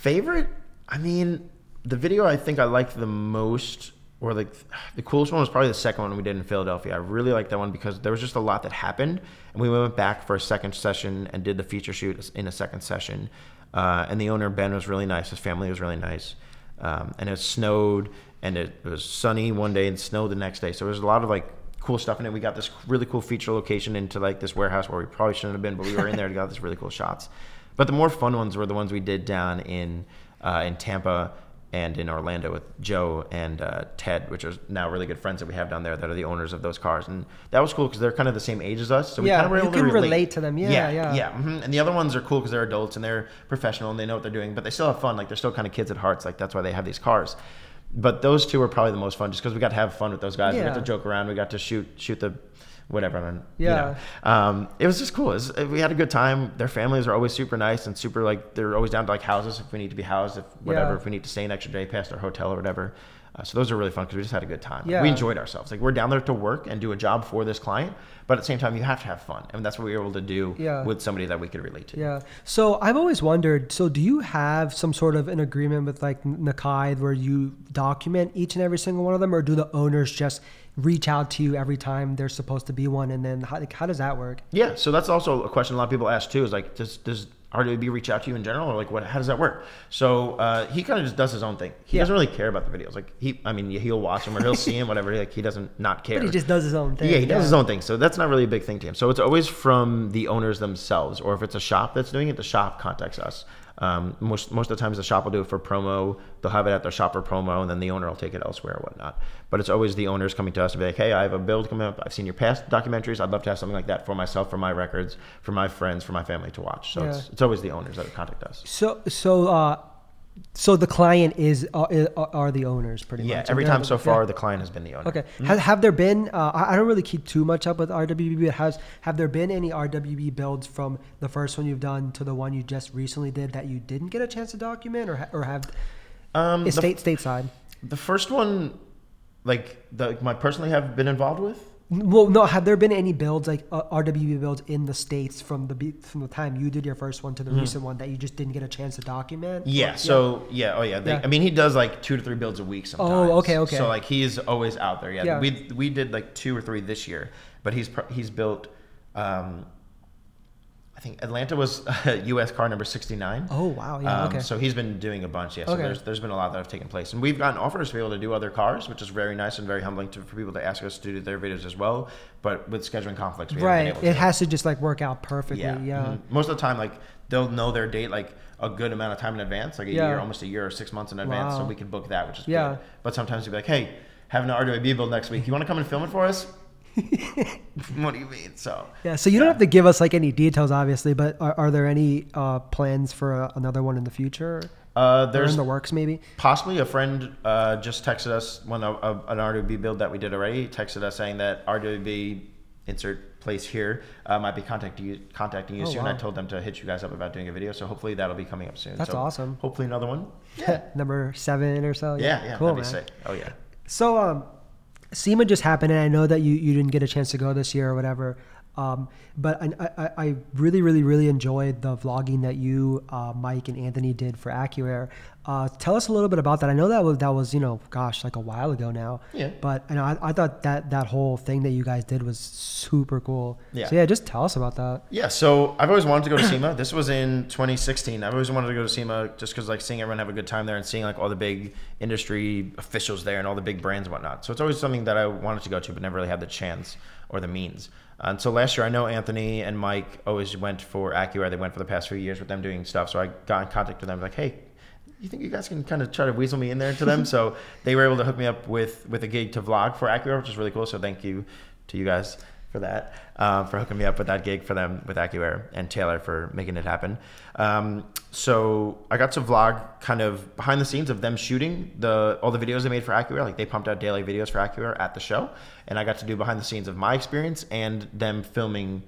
favorite? I mean, the video I think I liked the most, or like the coolest one, was probably the second one we did in Philadelphia. I really liked that one because there was just a lot that happened, and we went back for a second session and did the feature shoot in a second session. Uh, and the owner Ben was really nice. His family was really nice, um, and it snowed and it was sunny one day and snowed the next day. So there was a lot of like cool stuff in it. We got this really cool feature location into like this warehouse where we probably shouldn't have been, but we were in there to got this really cool shots. But the more fun ones were the ones we did down in uh, in Tampa and in Orlando with Joe and uh, Ted, which are now really good friends that we have down there that are the owners of those cars, and that was cool because they're kind of the same age as us, so we Yeah, kind of were able to relate. relate to them. Yeah, yeah, yeah. yeah. mhm. And the other ones are cool because they're adults and they're professional and they know what they're doing, but they still have fun. Like they're still kind of kids at hearts. Like that's why they have these cars. But those two were probably the most fun, just because we got to have fun with those guys. We got to joke around. We got to shoot shoot the whatever. And, Yeah. You know, um, it was just cool. It was, we had a good time. Their families are always super nice and super like they're always down to like houses if we need to be housed, if whatever, Yeah. if we need to stay an extra day past our hotel or whatever. Uh, so those are really fun because we just had a good time. Yeah. We enjoyed ourselves. Like we're down there to work and do a job for this client, but at the same time you have to have fun, and that's what we were able to do Yeah. with somebody that we could relate to. Yeah. So I've always wondered. So do you have some sort of an agreement with like Nakai where you document each and every single one of them, or do the owners just reach out to you every time there's supposed to be one, and then how, like, how does that work? Yeah, so that's also a question a lot of people ask too. Is like, does does RWB reach out to you in general, or like, what? How does that work? So uh, he kind of just does his own thing. He Yeah. doesn't really care about the videos. Like he, I mean, he'll watch them or he'll see them, whatever. Like he doesn't not care. But he just does his own thing. Yeah, he does his own thing. So that's not really a big thing to him. So it's always from the owners themselves, or if it's a shop that's doing it, the shop contacts us. Um, most most of the times, the shop will do it for promo. They'll have it at their shop for promo, and then the owner will take it elsewhere or whatnot. But it's always the owners coming to us to be like, "Hey, I have a build coming up. I've seen your past documentaries. I'd love to have something like that for myself, for my records, for my friends, for my family to watch." So it's, it's always the owners that contact us. So so uh, so the client is uh, are the owners pretty Yeah, much. Yeah, every time the- so yeah. far, the client has been the owner. Okay. Have, have there been? Uh, I don't really keep too much up with RWB, but has have there been any RWB builds from the first one you've done to the one you just recently did that you didn't get a chance to document, or or have Um, the, state stateside? the first one, like the my personally have been involved with. Well, no. Have there been any builds like uh, RWB builds in the states from the from the time you did your first one to the recent one that you just didn't get a chance to document? Yeah. Or- So yeah. Oh yeah. They, Yeah. I mean, he does like two to three builds a week sometimes. Oh, okay, okay. So like he's always out there. Yeah. Yeah. We we did like two or three this year, but he's he's built. Um, I think Atlanta was U.S. car number sixty nine. Oh wow. Yeah. Um, okay. So he's been doing a bunch, yeah. So Okay. there's there's been a lot that have taken place, and we've gotten offers to be able to do other cars, which is very nice and very humbling to, for people to ask us to do their videos as well. But with scheduling conflicts, right. able to. It has to just like work out perfectly. Yeah. mhm. Most of the time, like they'll know their date like a good amount of time in advance, like a Yeah. year, almost a year or six months in advance, so we can book that, which is Yeah. good. But sometimes you'll be like, hey, having an RWB build next week. You want to come and film it for us? What do you mean? So Yeah, so you don't have to give us like any details, obviously, but are, are there any uh, plans for uh, another one in the future? uh, Or there's in the works, maybe? Possibly a friend uh, just texted us when a, a, an RWB build that we did already texted us saying that RWB insert place here uh, might be contacting you contacting you Oh, soon. wow. I told them to hit you guys up about doing a video, so hopefully that'll be coming up soon. That's So awesome. Hopefully another one. Yeah, Number seven or so? Yeah, yeah, cool, man. sick. Oh yeah. So, um, SEMA just happened, and I know that you, you didn't get a chance to go this year or whatever. Um, but I, I, I really, really, really enjoyed the vlogging that you, uh, Mike, and Anthony did for AccuAir. Uh, tell us a little bit about that. I know that was that was you know, gosh, like a while ago now. Yeah. But you know, I, I thought that that whole thing that you guys did was super cool. Yeah. So yeah, just tell us about that. Yeah, so I've always wanted to go to SEMA. This was in 2016. I've always wanted to go to SEMA just because like seeing everyone have a good time there and seeing like all the big industry officials there and all the big brands and whatnot. So it's always something that I wanted to go to, but never really had the chance or the means. And so last year, I know Anthony and Mike always went for AccuAir. They went for the past few years with them doing stuff. So I got in contact with them, like, hey, you think you guys can kind of try to weasel me in there to them? so they were able to hook me up with with a gig to vlog for AccuAir, which is really cool. So thank you to you guys for that, um, for hooking me up with that gig for them with AccuAir and Taylor for making it happen. Um, so I got to vlog kind of behind the scenes of them shooting the all the videos they made for AccuAir. Like they pumped out daily videos for AccuAir at the show, and I got to do behind the scenes of my experience and them filming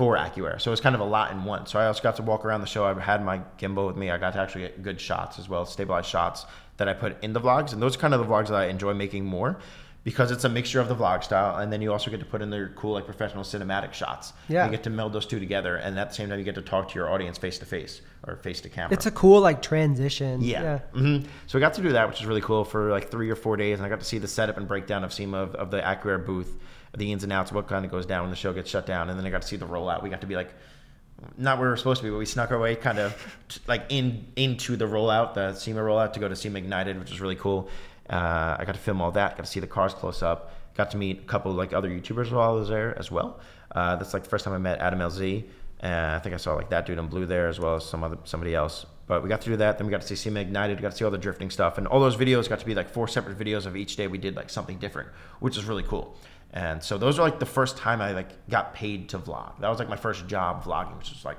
for AccuAir. So it's kind of a lot in one. So I also got to walk around the show. I had my gimbal with me. I got to actually get good shots as well, stabilized shots that I put in the vlogs. And those are kind of the vlogs that I enjoy making more because it's a mixture of the vlog style. And then you also get to put in their cool, like professional cinematic shots. Yeah. You get to meld those two together. And at the same time, you get to talk to your audience face to face or face to camera. It's a cool like transition. Yeah. hmm So I got to do that, which is really cool for like three or four days, and I got to see the setup and breakdown of SEMA of, of the AccuAir booth, the ins and outs, what kind of goes down when the show gets shut down, and then I got to see the rollout. We got to be like, not where we were supposed to be, but we snuck our way kind of like in into the rollout, the SEMA rollout, to go to SEMA Ignited, which was really cool. Uh, I got to film all that, got to see the cars close up, got to meet a couple like other YouTubers while I was there as well. Uh, that's like the first time I met Adam LZ. Uh, I think I saw like that dude in blue there as well as some other somebody else. But we got to do that. Then we got to see SEMA Ignited. We got to see all the drifting stuff, and all those videos got to be like four separate videos of each day. We did like something different, which is really cool. And so those are like the first time I like got paid to vlog. That was like my first job vlogging, which was like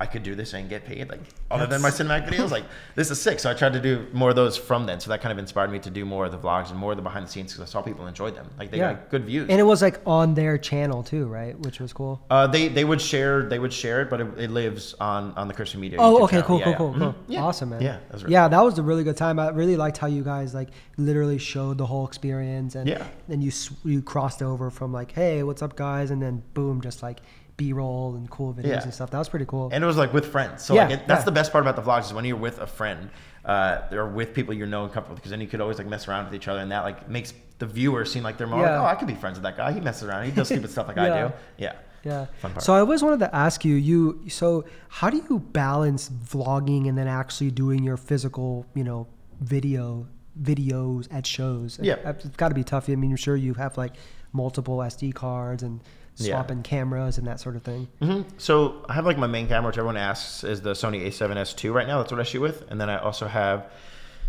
I could do this and get paid, like other than my cinematic videos. Like this is sick. So I tried to do more of those from then. So that kind of inspired me to do more of the vlogs and more of the behind the scenes because I saw people enjoyed them. Like they Yeah. got good views. And it was like on their channel too, right? Which was cool. uh, they they would share they would share it, but it, it lives on on the Christian Media. Oh, YouTube okay, channel. cool, Yeah, cool, yeah. cool, cool. Mhm. Yeah. Awesome, man. Yeah, that was really yeah, that was a really good time. I really liked how you guys like literally showed the whole experience, and Yeah. then you you crossed over from like, hey, what's up, guys, and then boom, just like B roll and cool videos Yeah. and stuff. That was pretty cool. And it was like with friends. So Yeah, like it, that's yeah. the best part about the vlogs is when you're with a friend uh, or with people you know and comfortable with, because then you could always like mess around with each other, and that like makes the viewer seem like they're more like, oh, I could be friends with that guy. He messes around. He does stupid stuff like I do. Yeah. Yeah. So I always wanted to ask you, you so how do you balance vlogging and then actually doing your physical, you know, video videos at shows? Yeah. It's got to be tough. I mean, you're sure you have like multiple SD cards and Yeah. swapping cameras and that sort of thing. hmm So I have like my main camera, which everyone asks is the Sony A7S II right now. That's what I shoot with, and then I also have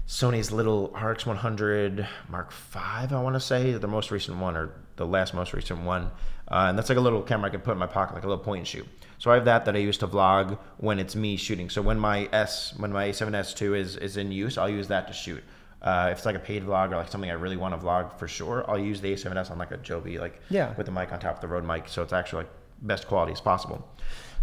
Sony's little RX100 Mark V. I want to say the most recent one or the last most recent one, uh, and that's like a little camera I can put in my pocket, like a little point and shoot. So I have that that I use to vlog when it's me shooting. So when my S, when my A7S II is is in use, I'll use that to shoot. Uh, if it's like a paid vlog or like something I really want to vlog for sure, I'll use the A7S on like a Joby, like Yeah. with the mic on top of the Rode mic, so it's actually like best quality as possible.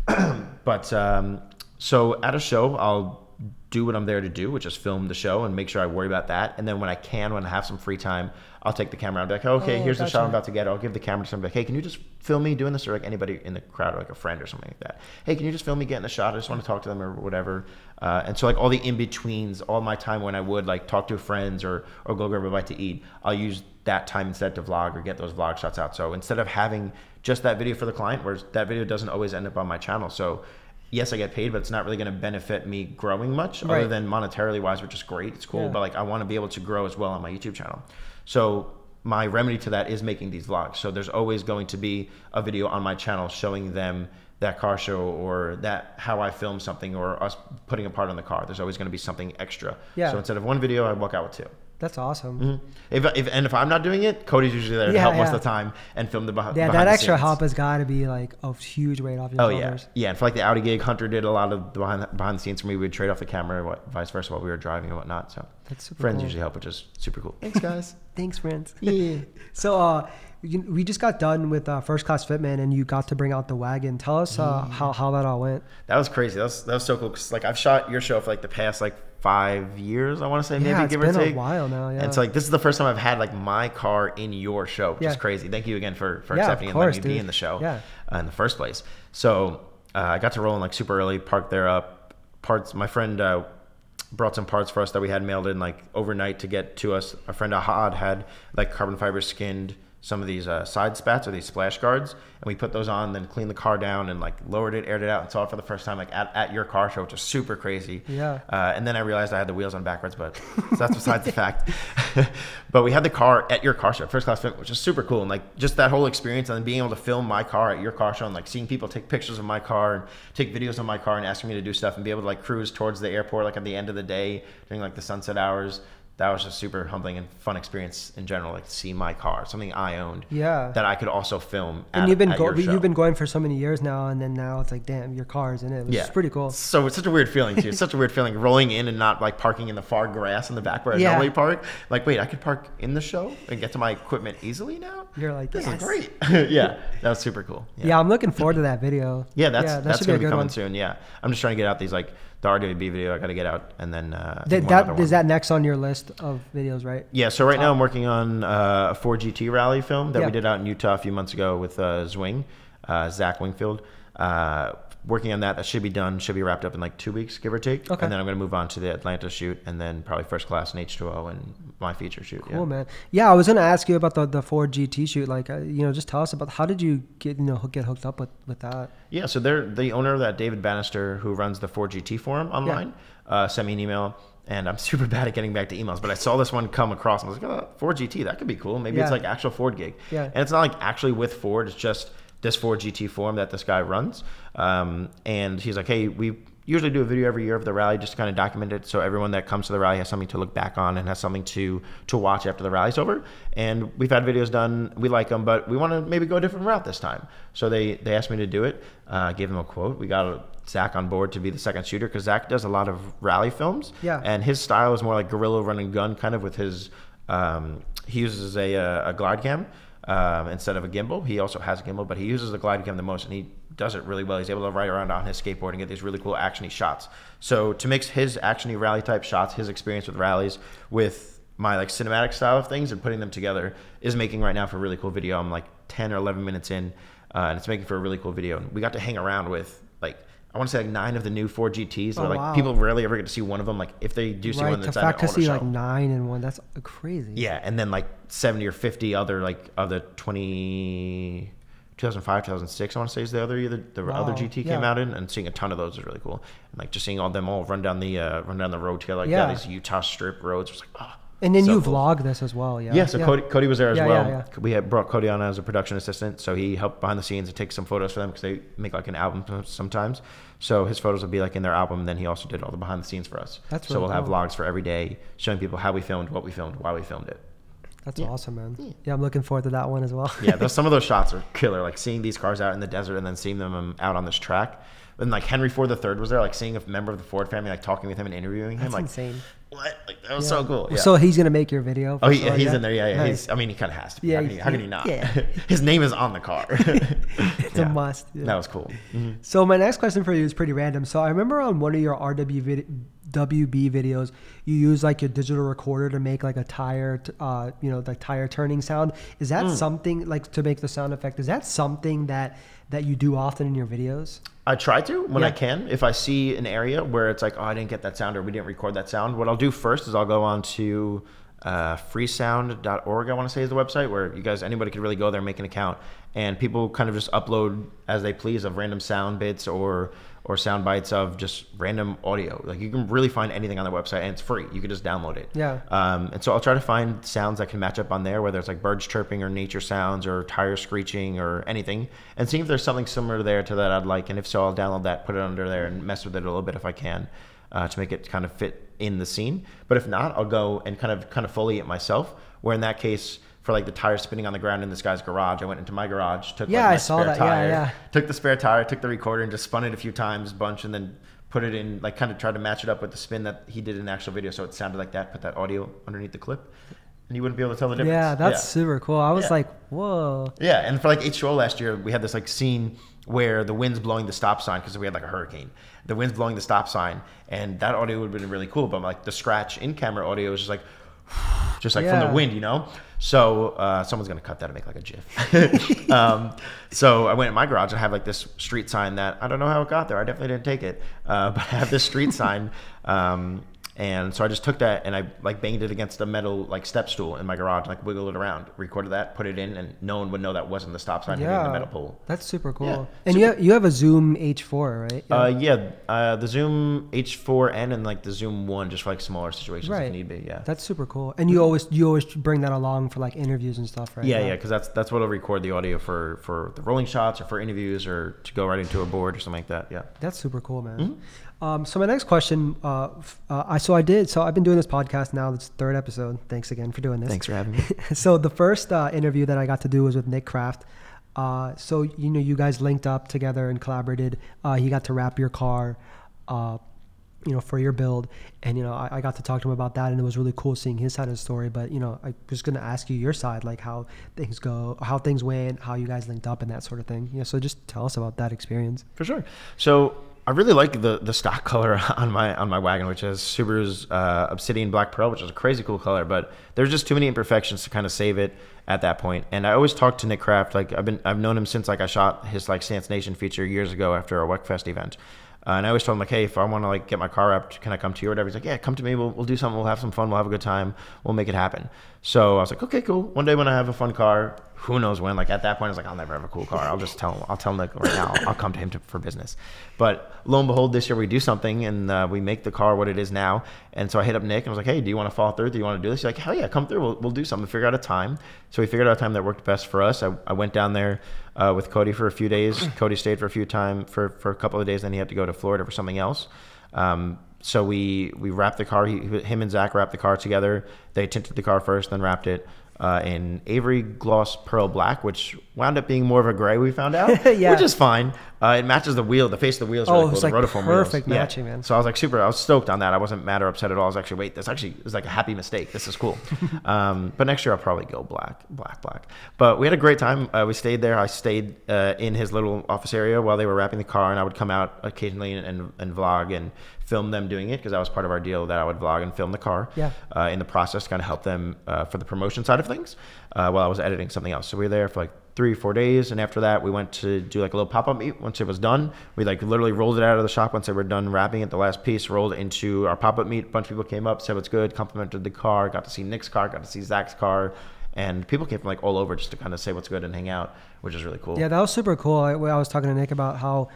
but um, so at a show, I'll do what I'm there to do, which is film the show and make sure I worry about that. And then when I can, when I have some free time, I'll take the camera and be like, okay, Oh, here's the shot I'm about to get. I'll give the camera to somebody like, hey, can you just film me doing this? Or like anybody in the crowd, or like a friend or something like that. Hey, can you just film me getting the shot? I just want to talk to them or whatever. Uh, and so like all the in betweens, all my time when I would like talk to friends or or go grab a bite to eat, I'll use that time instead to vlog or get those vlog shots out. So instead of having just that video for the client, where that video doesn't always end up on my channel. So yes, I get paid, but it's not really going to benefit me growing much, other than monetarily wise, which is great. It's cool, Yeah. but like I want to be able to grow as well on my YouTube channel. So my remedy to that is making these vlogs. So there's always going to be a video on my channel showing them that car show or that how I film something or us putting a part on the car. There's always going to be something extra. Yeah. So instead of one video, I walk out with two. That's awesome. Mhm. If, if and if I'm not doing it, Cody's usually there to Yeah, help most of the time and film the behind. Yeah, behind that the extra scenes. help has got to be like a huge weight off your Oh yeah, shoulders. yeah. And for like the Audi gig, Hunter did a lot of the behind behind the scenes for me. We'd trade off the camera, what, vice versa, while we were driving and whatnot. So That's super friends cool. usually help, which is super cool. Thanks, guys. Thanks, friends. yeah. So, uh, we just got done with uh, First Class Fitment, and you got to bring out the wagon. Tell us uh, Mm. how, how that all went. That was crazy. That was that was so cool. Cause like I've shot your show for like the past like five years. I want to say maybe yeah, it's give or take. a while now. Yeah. And so like this is the first time I've had like my car in your show, which is crazy. Thank you again for for Yeah, accepting course, and letting me be in the show Yeah. uh, in the first place. So uh, I got to roll in like super early, parked there up. Parts. My friend uh, brought some parts for us that we had mailed in like overnight to get to us. Our friend Ahad had like carbon fiber skinned some of these uh, side spats or these splash guards, and we put those on, then cleaned the car down and like lowered it, aired it out, and saw it for the first time like at, at your car show, which was super crazy. Yeah. Uh, and then I realized I had the wheels on backwards, but so that's besides the fact. but we had the car at your car show, first class film, which is super cool. And like just that whole experience and then being able to film my car at your car show and like seeing people take pictures of my car and take videos of my car and asking me to do stuff and be able to like cruise towards the airport like at the end of the day during like the sunset hours. That was just super humbling and fun experience in general, like to see my car, something I owned Yeah. that I could also film. and at- you've been go- you've been going for so many years now, and then now it's like, damn, your car's in it. Which is pretty cool. So it's such a weird feeling too. It's such a weird feeling rolling in and not like parking in the far grass in the back where I Yeah. normally park. Like, wait, I could park in the show and get to my equipment easily now. You're like, This yes. is great. yeah, that was super cool. Yeah. I'm looking forward to that video. Yeah, that's that that's should gonna be be, coming one. soon. Yeah, I'm just trying to get out these like the RWB video. I got to get out and then uh, That, is that next on your list of videos, right? Yeah, so right now I'm working on uh, a Ford GT rally film that Yeah. we did out in Utah a few months ago with uh, Zwing, uh, Zach Wingfield. Working on that. That should be done. Should be wrapped up in like two weeks, give or take. Okay. And then I'm going to move on to the Atlanta shoot and then probably first class and H2O and my feature shoot. Cool, yeah. man. Yeah, I was gonna ask you about the the Ford GT shoot. Like, uh, you know, just tell us about how did you get you know get hooked up with with that? Yeah, so they're the owner of that, David Bannister, who runs the Ford GT forum online, uh, sent me an email. And I'm super bad at getting back to emails, but I saw this one come across and I was like, oh, Ford GT, that could be cool. Maybe it's like actual Ford gig. Yeah. And it's not like actually with Ford, it's just this Ford GT forum that this guy runs. Um, and he's like, hey, we usually do a video every year of the rally just to kind of document it. So everyone that comes to the rally has something to look back on and has something to to watch after the rally's over. And we've had videos done we like them but we want to maybe go a different route this time. So they they asked me to do it. Uh, gave them a quote. We got Zach on board to be the second shooter because Zach does a lot of rally films. Yeah. and his style is more like guerrilla run and gun kind of with his um, he uses a, uh, a glide cam um, instead of a gimbal. He also has a gimbal, but he uses the glide cam the most, and he does it really well. He's able to ride around on his skateboard and get these really cool actiony shots. So to mix his actiony rally type shots, his experience with rallies, with my like cinematic style of things, and putting them together is making right now for a really cool video. I'm like 10 or 11 minutes in, uh, and it's making for a really cool video. And we got to hang around with like. I want to say like nine of the new Ford GTs. Oh, like wow. people rarely ever get to see one of them. Like if they do see right. one that's at fact to see show. like nine and one. That's crazy. Yeah, and then like 70 or 50 other like of the 20 2005 2006 I want to say is the other year the, the other Wow, GT came out in and seeing a ton of those is really cool. And like just seeing all them all run down the uh, run down the road together like Yeah. that these Utah strip roads was like oh. And then so you vlog this as well. Yeah. Yeah, so Cody, Cody was there as Yeah, well. yeah, We had brought Cody on as a production assistant, so he helped behind the scenes and take some photos for them because they make like an album sometimes. So his photos will be like in their album. And then he also did all the behind the scenes for us. That's so really we'll have cool. vlogs for every day showing people how we filmed, what we filmed, why we filmed it. That's Yeah. awesome, man. Yeah. Yeah. I'm looking forward to that one as well. yeah, those, some of those shots are killer. Like seeing these cars out in the desert and then seeing them um, out on this track. And like Henry Ford III was there, like seeing a member of the Ford family, like talking with him and interviewing him. That's Like, insane. what? Like that was Yeah. so cool. Yeah. So he's gonna make your video. oh, he, he's in there. Yeah, yeah. Nice. He's, I mean, he kind of has to be. Yeah, how, can he, how can he not? yeah. His name is on the car. It's a must. yeah. That was cool. Mhm. So my next question for you is pretty random. So I remember on one of your RW vid- WB videos, you use like your digital recorder to make like a tire, t- uh, you know, the tire turning sound. Is that something like to make the sound effect? Is that something that that you do often in your videos? I try to when I can. If I see an area where it's like, oh, I didn't get that sound or we didn't record that sound, what I'll do first is I'll go on to uh, freesound.org, I want to say is the website where you guys, anybody could really go there and make an account. And people kind of just upload as they please of random sound bits or or sound bites of just random audio. Like you can really find anything on the website and it's free. You can just download it. Yeah. Um, and so I'll try to find sounds that can match up on there, whether it's like birds chirping or nature sounds or tire screeching or anything, and see if there's something similar there to that I'd like. And if so, I'll download that, put it under there, and mess with it a little bit if I can, uh, to make it kind of fit in the scene. But if not, I'll go and kind of kind of fully it myself. Where in that case, for like the tire spinning on the ground in this guy's garage, I went into my garage, took Yeah, like, my I saw spare that. Tire, yeah. took the spare tire, took the recorder, and just spun it a few times, bunch, and then put it in, like, kind of tried to match it up with the spin that he did in the actual video, so it sounded like that. Put that audio underneath the clip, and you wouldn't be able to tell the difference. Yeah, that's super cool. I was Yeah. like, whoa. Yeah, and for like H2O last year, we had this like scene where the wind's blowing the stop sign because we had like a hurricane. The wind's blowing the stop sign, and that audio would have been really cool. But like the scratch in camera audio was just like, just like from the wind, you know. So uh, someone's gonna cut that and make like a GIF. um, so I went in my garage I have like this street sign that I don't know how it got there. I definitely didn't take it, uh, but I have this street sign. Um, and so I just took that and I like banged it against a metal like step stool in my garage, like wiggled it around, recorded that, put it in, and no one would know that wasn't the stop sign hitting the metal pole. that's super cool. Yeah, and you have, you have a Zoom H4, right? Uh, yeah, uh, the Zoom H4n and like the Zoom One, just for like smaller situations Right. if need be. Yeah. That's super cool. And you always you always bring that along for like interviews and stuff, right? Yeah, yeah, because that's that's what'll record the audio for for the rolling shots or for interviews or to go right into a board or something like that. Yeah. That's super cool, man. Mm-hmm. Um, so my next question, uh, uh, I so I did so I've been doing this podcast now. It's third episode. Thanks again for doing this. Thanks for having me. so the first uh, interview that I got to do was with Nick Kraft. Uh, so you know you guys linked up together and collaborated. Uh, he got to wrap your car, uh, you know, for your build, and you know I, I got to talk to him about that, and it was really cool seeing his side of the story. But you know I was gonna ask you your side, like how things go, how things went, how you guys linked up, and that sort of thing. Yeah, so just tell us about that experience. For sure. So I really like the the stock color on my on my wagon, which is Subaru's uh, Obsidian Black Pearl, which is a crazy cool color. But there's just too many imperfections to kind of save it at that point. And I always talk to Nick Kraft. Like I've been I've known him since like I shot his like Stance Nation feature years ago after a Wekfest event. Uh, and I always told him like, hey, if I want to like get my car wrapped, can I come to you or whatever? He's like, yeah, come to me. We'll, we'll do something. We'll have some fun. We'll have a good time. We'll make it happen. So I was like, okay, cool. One day when I have a fun car, who knows when? Like at that point, I was like, I'll never have a cool car. I'll just tell him. I'll tell Nick right now. I'll come to him to, for business. But lo and behold, this year we do something and uh, we make the car what it is now. And so I hit up Nick and I was like, hey, do you want to follow through? Do you want to do this? He's like, hell yeah, come through. We'll, we'll do something. Figure out a time. So we figured out a time that worked best for us. I, I went down there uh, with Cody for a few days. Cody stayed for a few time for for a couple of days. Then he had to go to Florida for something else. Um, so we we wrapped the car. He, him and Zach wrapped the car together. They tinted the car first, then wrapped it uh, in Avery Gloss Pearl Black, which wound up being more of a gray. We found out, Yeah. which is fine. Uh, it matches the wheel. The face of the wheel is really Oh, cool. it's the like perfect wheels. Yeah. matching, man. So I was like super. I was stoked on that. I wasn't mad or upset at all. I was actually wait. This actually is like a happy mistake. This is cool. um, but next year I'll probably go black, black, black. But we had a great time. Uh, we stayed there. I stayed uh, in his little office area while they were wrapping the car, and I would come out occasionally and, and, and vlog and film them doing it because that was part of our deal that I would vlog and film the car. Yeah. Uh, in the process, to kind of help them uh, for the promotion side of things uh, while I was editing something else. So we were there for like three, or four days, and after that, we went to do like a little pop up meet. Once it was done, we like literally rolled it out of the shop. Once they were done wrapping it, the last piece rolled into our pop up meet. A bunch of people came up, said what's good, complimented the car, got to see Nick's car, got to see Zach's car, and people came from like all over just to kind of say what's good and hang out, which is really cool. Yeah, that was super cool. I, I was talking to Nick about how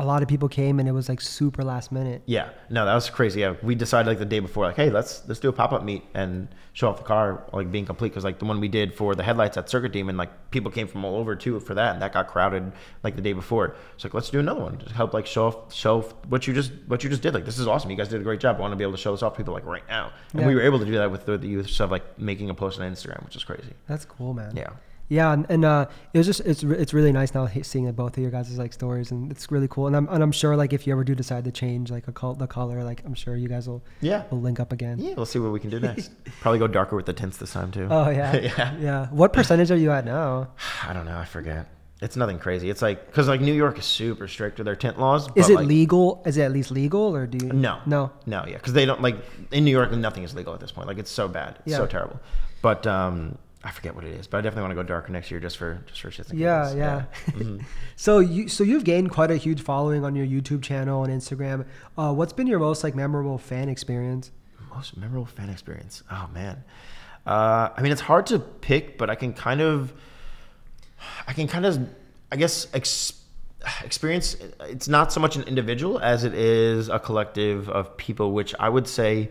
a lot of people came and it was like super last minute. Yeah, no, that was crazy. Yeah, we decided like the day before, like, hey, let's let's do a pop up meet and show off the car like being complete because like the one we did for the headlights at Circuit Demon, like people came from all over too for that, and that got crowded like the day before. So like, let's do another one, just help like show off show off what you just what you just did. Like this is awesome. You guys did a great job. I want to be able to show this off to people like right now, and Yeah. we were able to do that with the, the use of like making a post on Instagram, which is crazy. That's cool, man. Yeah. Yeah, and, and uh, it was just it's it's really nice now seeing both of your guys' like stories, and it's really cool. And I'm and I'm sure like if you ever do decide to change like a col- the color, like I'm sure you guys will Yeah. will link up again. Yeah, let's see what we can do next. Probably go darker with the tints this time too. Oh yeah. yeah. yeah. What percentage are you at now? I don't know. I forget. It's nothing crazy. It's like because like New York is super strict with their tint laws. Is it like, legal? Is it at least legal, or do you? No, No. no, yeah, because they don't like in New York. Nothing is legal at this point. Like it's so bad, it's so terrible. But um, I forget what it is. But I definitely want to go darker next year just for just for shits and Yeah, giggles. yeah. Mhm. So you so you've gained quite a huge following on your YouTube channel and Instagram. Uh, what's been your most like memorable fan experience? Most memorable fan experience. Oh man, uh, I mean it's hard to pick, but I can kind of, I can kind of, I guess, ex- experience. It's not so much an individual as it is a collective of people, which I would say.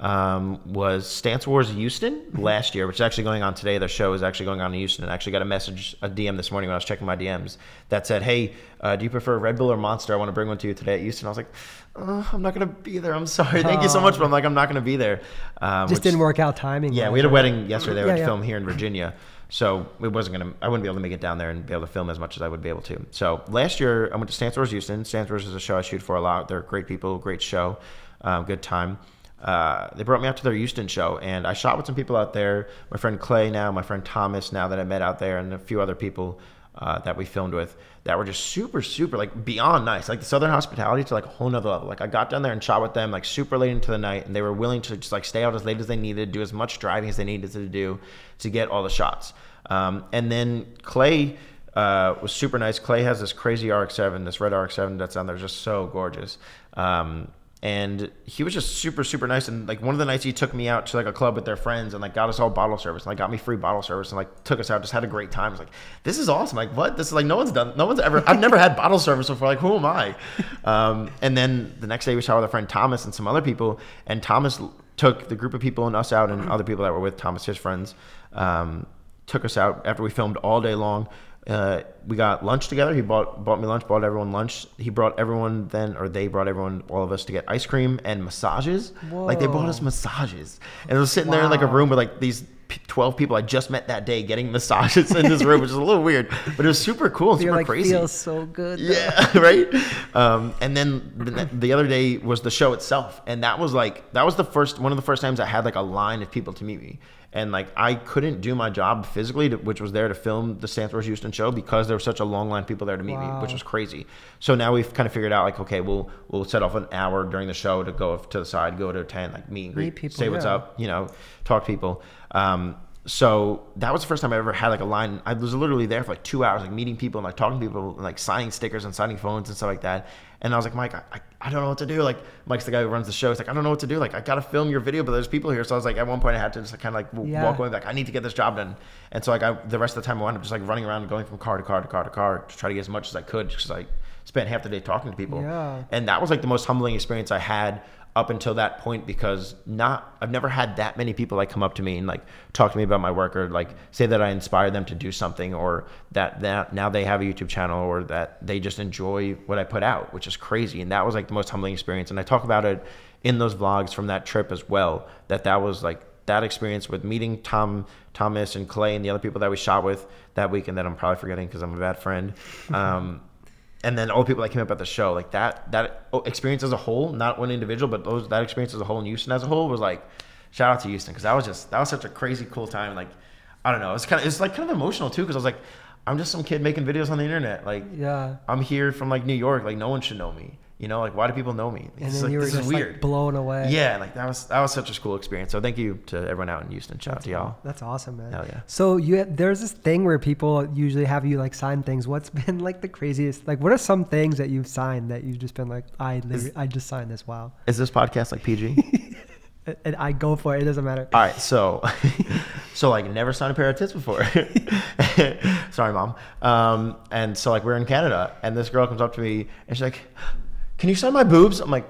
Um, was Stance Wars Houston last year, which is actually going on today. The show is actually going on in Houston. And I actually got a message, a DM this morning when I was checking my DMs that said, Hey, uh, do you prefer Red Bull or Monster? I want to bring one to you today at Houston. I was like, oh, I'm not going to be there. I'm sorry. Thank you so much. But I'm like, I'm not going to be there. Um, Just which- didn't work out timing. yeah, we had a wedding yesterday. We had to yeah. film here in Virginia, so it wasn't gonna. I wouldn't be able to make it down there and be able to film as much as I would be able to. So last year, I went to Stance Wars Houston. Stance Wars is a show I shoot for a lot. They're great people, great show, um, good time. Uh, they brought me out to their Houston show, and I shot with some people out there. My friend Clay now, my friend Thomas now that I met out there, and a few other people uh, that we filmed with that were just super, super like beyond nice. Like the Southern hospitality to like a whole nother level. Like I got down there and shot with them like super late into the night, and they were willing to just like stay out as late as they needed, do as much driving as they needed to do to get all the shots. Um, and then Clay uh, was super nice. Clay has this crazy RX-7, this red RX-7 that's on there, just so gorgeous. Um, and he was just super super nice. And like one of the nights he took me out to like a club with their friends and like got us all bottle service and like got me free bottle service and like took us out just had a great time. I was like this is awesome. Like what? This is like no one's done no one's ever I've never had bottle service before. Like who am I? Um, and then the next day we saw with our friend Thomas and some other people and Thomas took the group of people and us out and other people that were with Thomas his friends um, took us out after we filmed all day long uh, we got lunch together. He bought bought me lunch, bought everyone lunch. He brought everyone then, or they brought everyone, all of us, to get ice cream and massages. Like they bought us massages, and I was sitting there in like a room with like these p- twelve people I just met that day getting massages in this room, which is a little weird, but it was super cool and You're super like crazy. feels so good. though. Yeah, right. Um, and then the, the other day was the show itself, and that was like that was the first one of the first times I had like a line of people to meet me, and like I couldn't do my job physically, to, which was there to film the Stance Wars Houston show because there was such a long line of people there to meet me, which was crazy. So now we've kind of figured out like okay, we'll we'll set off an hour during the show to go to the side, go to a tent, like meet and greet, Meet people, say what's yeah. up, you know, talk to people. Um, so that was the first time I ever had like a line. I was literally there for like two hours, like meeting people and like talking to people and like signing stickers and signing phones and stuff like that. And I was like, Mike, I, I, I don't know what to do. Like Mike's the guy who runs the show. He's like, I don't know what to do. Like I gotta film your video, but there's people here. So I was like, at one point I had to just like, kind of like w- Yeah. walk away, like I need to get this job done. And so like I, the rest of the time I wound up just like running around, and going from car to car to car to car to try to get as much as I could, just like spent half the day talking to people. Yeah. And that was like the most humbling experience I had up until that point because not I've never had that many people like come up to me and like talk to me about my work or like say that I inspired them to do something or that that now they have a YouTube channel or that they just enjoy what I put out, which is crazy. And that was like the most humbling experience. And I talk about it in those vlogs from that trip as well. That that was like that experience with meeting Tom Thomas and Clay and the other people that we shot with that weekend that I'm probably forgetting because I'm a bad friend. Um, and then all the people that came up at the show, like that that experience as a whole, not one individual, but those that experience as a whole in Houston as a whole was like, shout out to Houston because that was just that was such a crazy cool time. Like, I don't know, it's kind of it's like kind of emotional too because I was like, I'm just some kid making videos on the internet. Like, Yeah. I'm here from like New York. Like, no one should know me. You know, like why do people know me? And It's then like, you were this just is weird. like blown away. yeah, like that was that was such a cool experience. So thank you to everyone out in Houston. Shout out to y'all. That's awesome, man. Hell yeah. So you there's this thing where people usually have you like sign things. What's been like the craziest? Like, what are some things that you've signed that you've just been like, I literally, I just signed this. Wow. Is this podcast like PG? And I go for it. It doesn't matter. All right, so so like never signed a pair of tits before. Sorry, mom. Um, and so like we're in Canada, and this girl comes up to me and she's like, "Can you sign my boobs?" I'm like,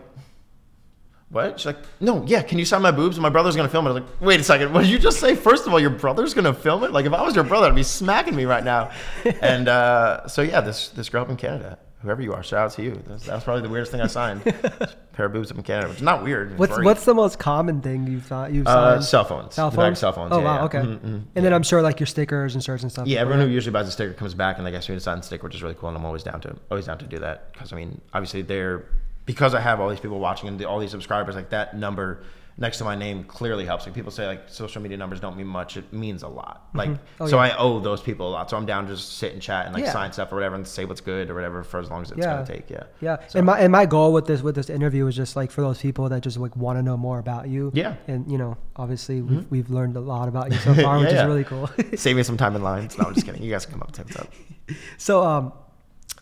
"What?" She's like, "No, yeah. Can you sign my boobs?" My brother's gonna film it. I was like, "Wait a second. What did you just say? First of all, your brother's gonna film it. Like if I was your brother, I'd be smacking me right now." And uh, so yeah, this this girl up in Canada. Whoever you are, shout out to you. That's, that's probably the weirdest thing I signed. A pair of boobs up in Canada, which is not weird. What's great. what's the most common thing you've thought you've Uh, signed? cell phones. Cell phones. cell phones. Oh yeah, wow. yeah. Okay. Mhm, mhm. And then I'm sure like your stickers and shirts and stuff. Yeah, everyone who usually buys a sticker comes back and they ask me to sign the sticker, which is really cool, and I'm always down to always down to do that because I mean, obviously they're because I have all these people watching and the- all these subscribers, like that number next to my name clearly helps. Like people say like social media numbers don't mean much, it means a lot. Like Oh, so, yeah. I owe those people a lot. So I'm down to just sit and chat and like Yeah. sign stuff or whatever and say what's good or whatever for as long as it's Yeah. gonna take. Yeah. Yeah, So- and my and my goal with this with this interview is just like for those people that just like want to know more about you. Yeah. Mm-hmm. and you know, obviously we've, we've learned a lot about you so far, which is really cool. Save me some time in lines. No, I'm just kidding. You guys can come up to up. so, um,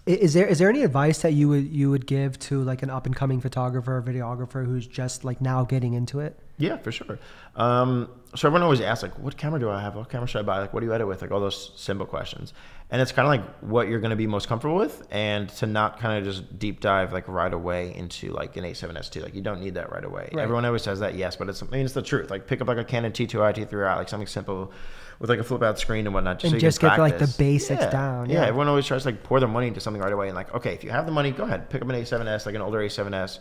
is there is there any advice that you would you would give to like an up and coming photographer or videographer who's just like now getting into it? Yeah, for sure. Um, so everyone always asks, like, what camera do I have? What camera should I buy? Like, what do you edit with? Like, all those simple questions. And it's kind of like what you're going to be most comfortable with and to not kind of just deep dive, like, right away into, like, an A7S2. Like, you don't need that right away. Right. Everyone always says that, yes, but it's, I mean, it's the truth. Like, pick up, like, a Canon T2i, T3i, like, something simple with, like, a flip out screen and whatnot. Just And so you just get, like, the basics Yeah. down, Yeah. yeah. Everyone always tries to, like, pour their money into something right away. And, like, okay, if you have the money, go ahead, pick up an A7S, like, an older A7S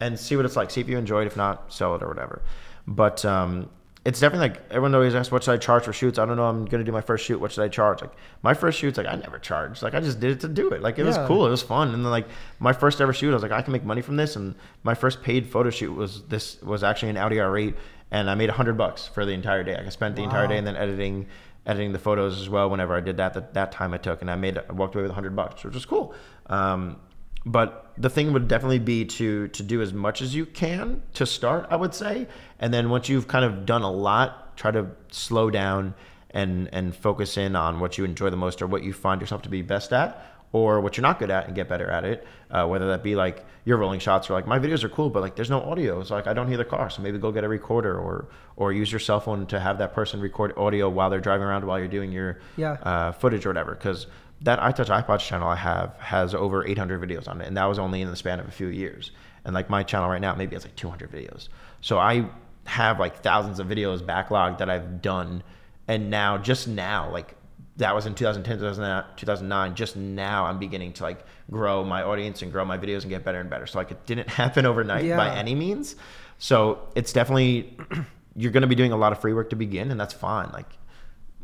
and see what it's like. See if you enjoy it. If not, sell it or whatever. But um, it's definitely like everyone always asks, what should I charge for shoots? I don't know. I'm gonna do my first shoot. What should I charge? Like my first shoots, like I never charged. Like I just did it to do it. Like it was cool. It was fun. And then like my first ever shoot, I was like, I can make money from this. And my first paid photo shoot was this was actually an Audi R8, and I made a hundred bucks for the entire day. Like I spent the entire day and then editing. Editing the photos as well. Whenever I did that, that, that time I took, and I made, I walked away with a hundred bucks, which was cool. Um, but the thing would definitely be to to do as much as you can to start i would say. And then once you've kind of done a lot try to slow down and and focus in on what you enjoy the most or what you find yourself to be best at or what you're not good at and get better at it. Uh, whether that be like your rolling shots or like my videos are cool but like there's no audio. So like i don't hear the car so maybe go get a recorder or or use your cell phone to have that person record audio while they're driving around while you're doing your Yeah. uh, footage or whatever. Because that iTouch iPods channel I have has over 800 videos on it, and that was only in the span of a few years. And like my channel right now, maybe it's like 200 videos. So I have like thousands of videos backlogged that I've done, and now just now, like that was in 2010, 2009, 2009. Just now, I'm beginning to like grow my audience and grow my videos and get better and better. So like it didn't happen overnight by any means. So it's definitely you're going to be doing a lot of free work to begin, and that's fine. Like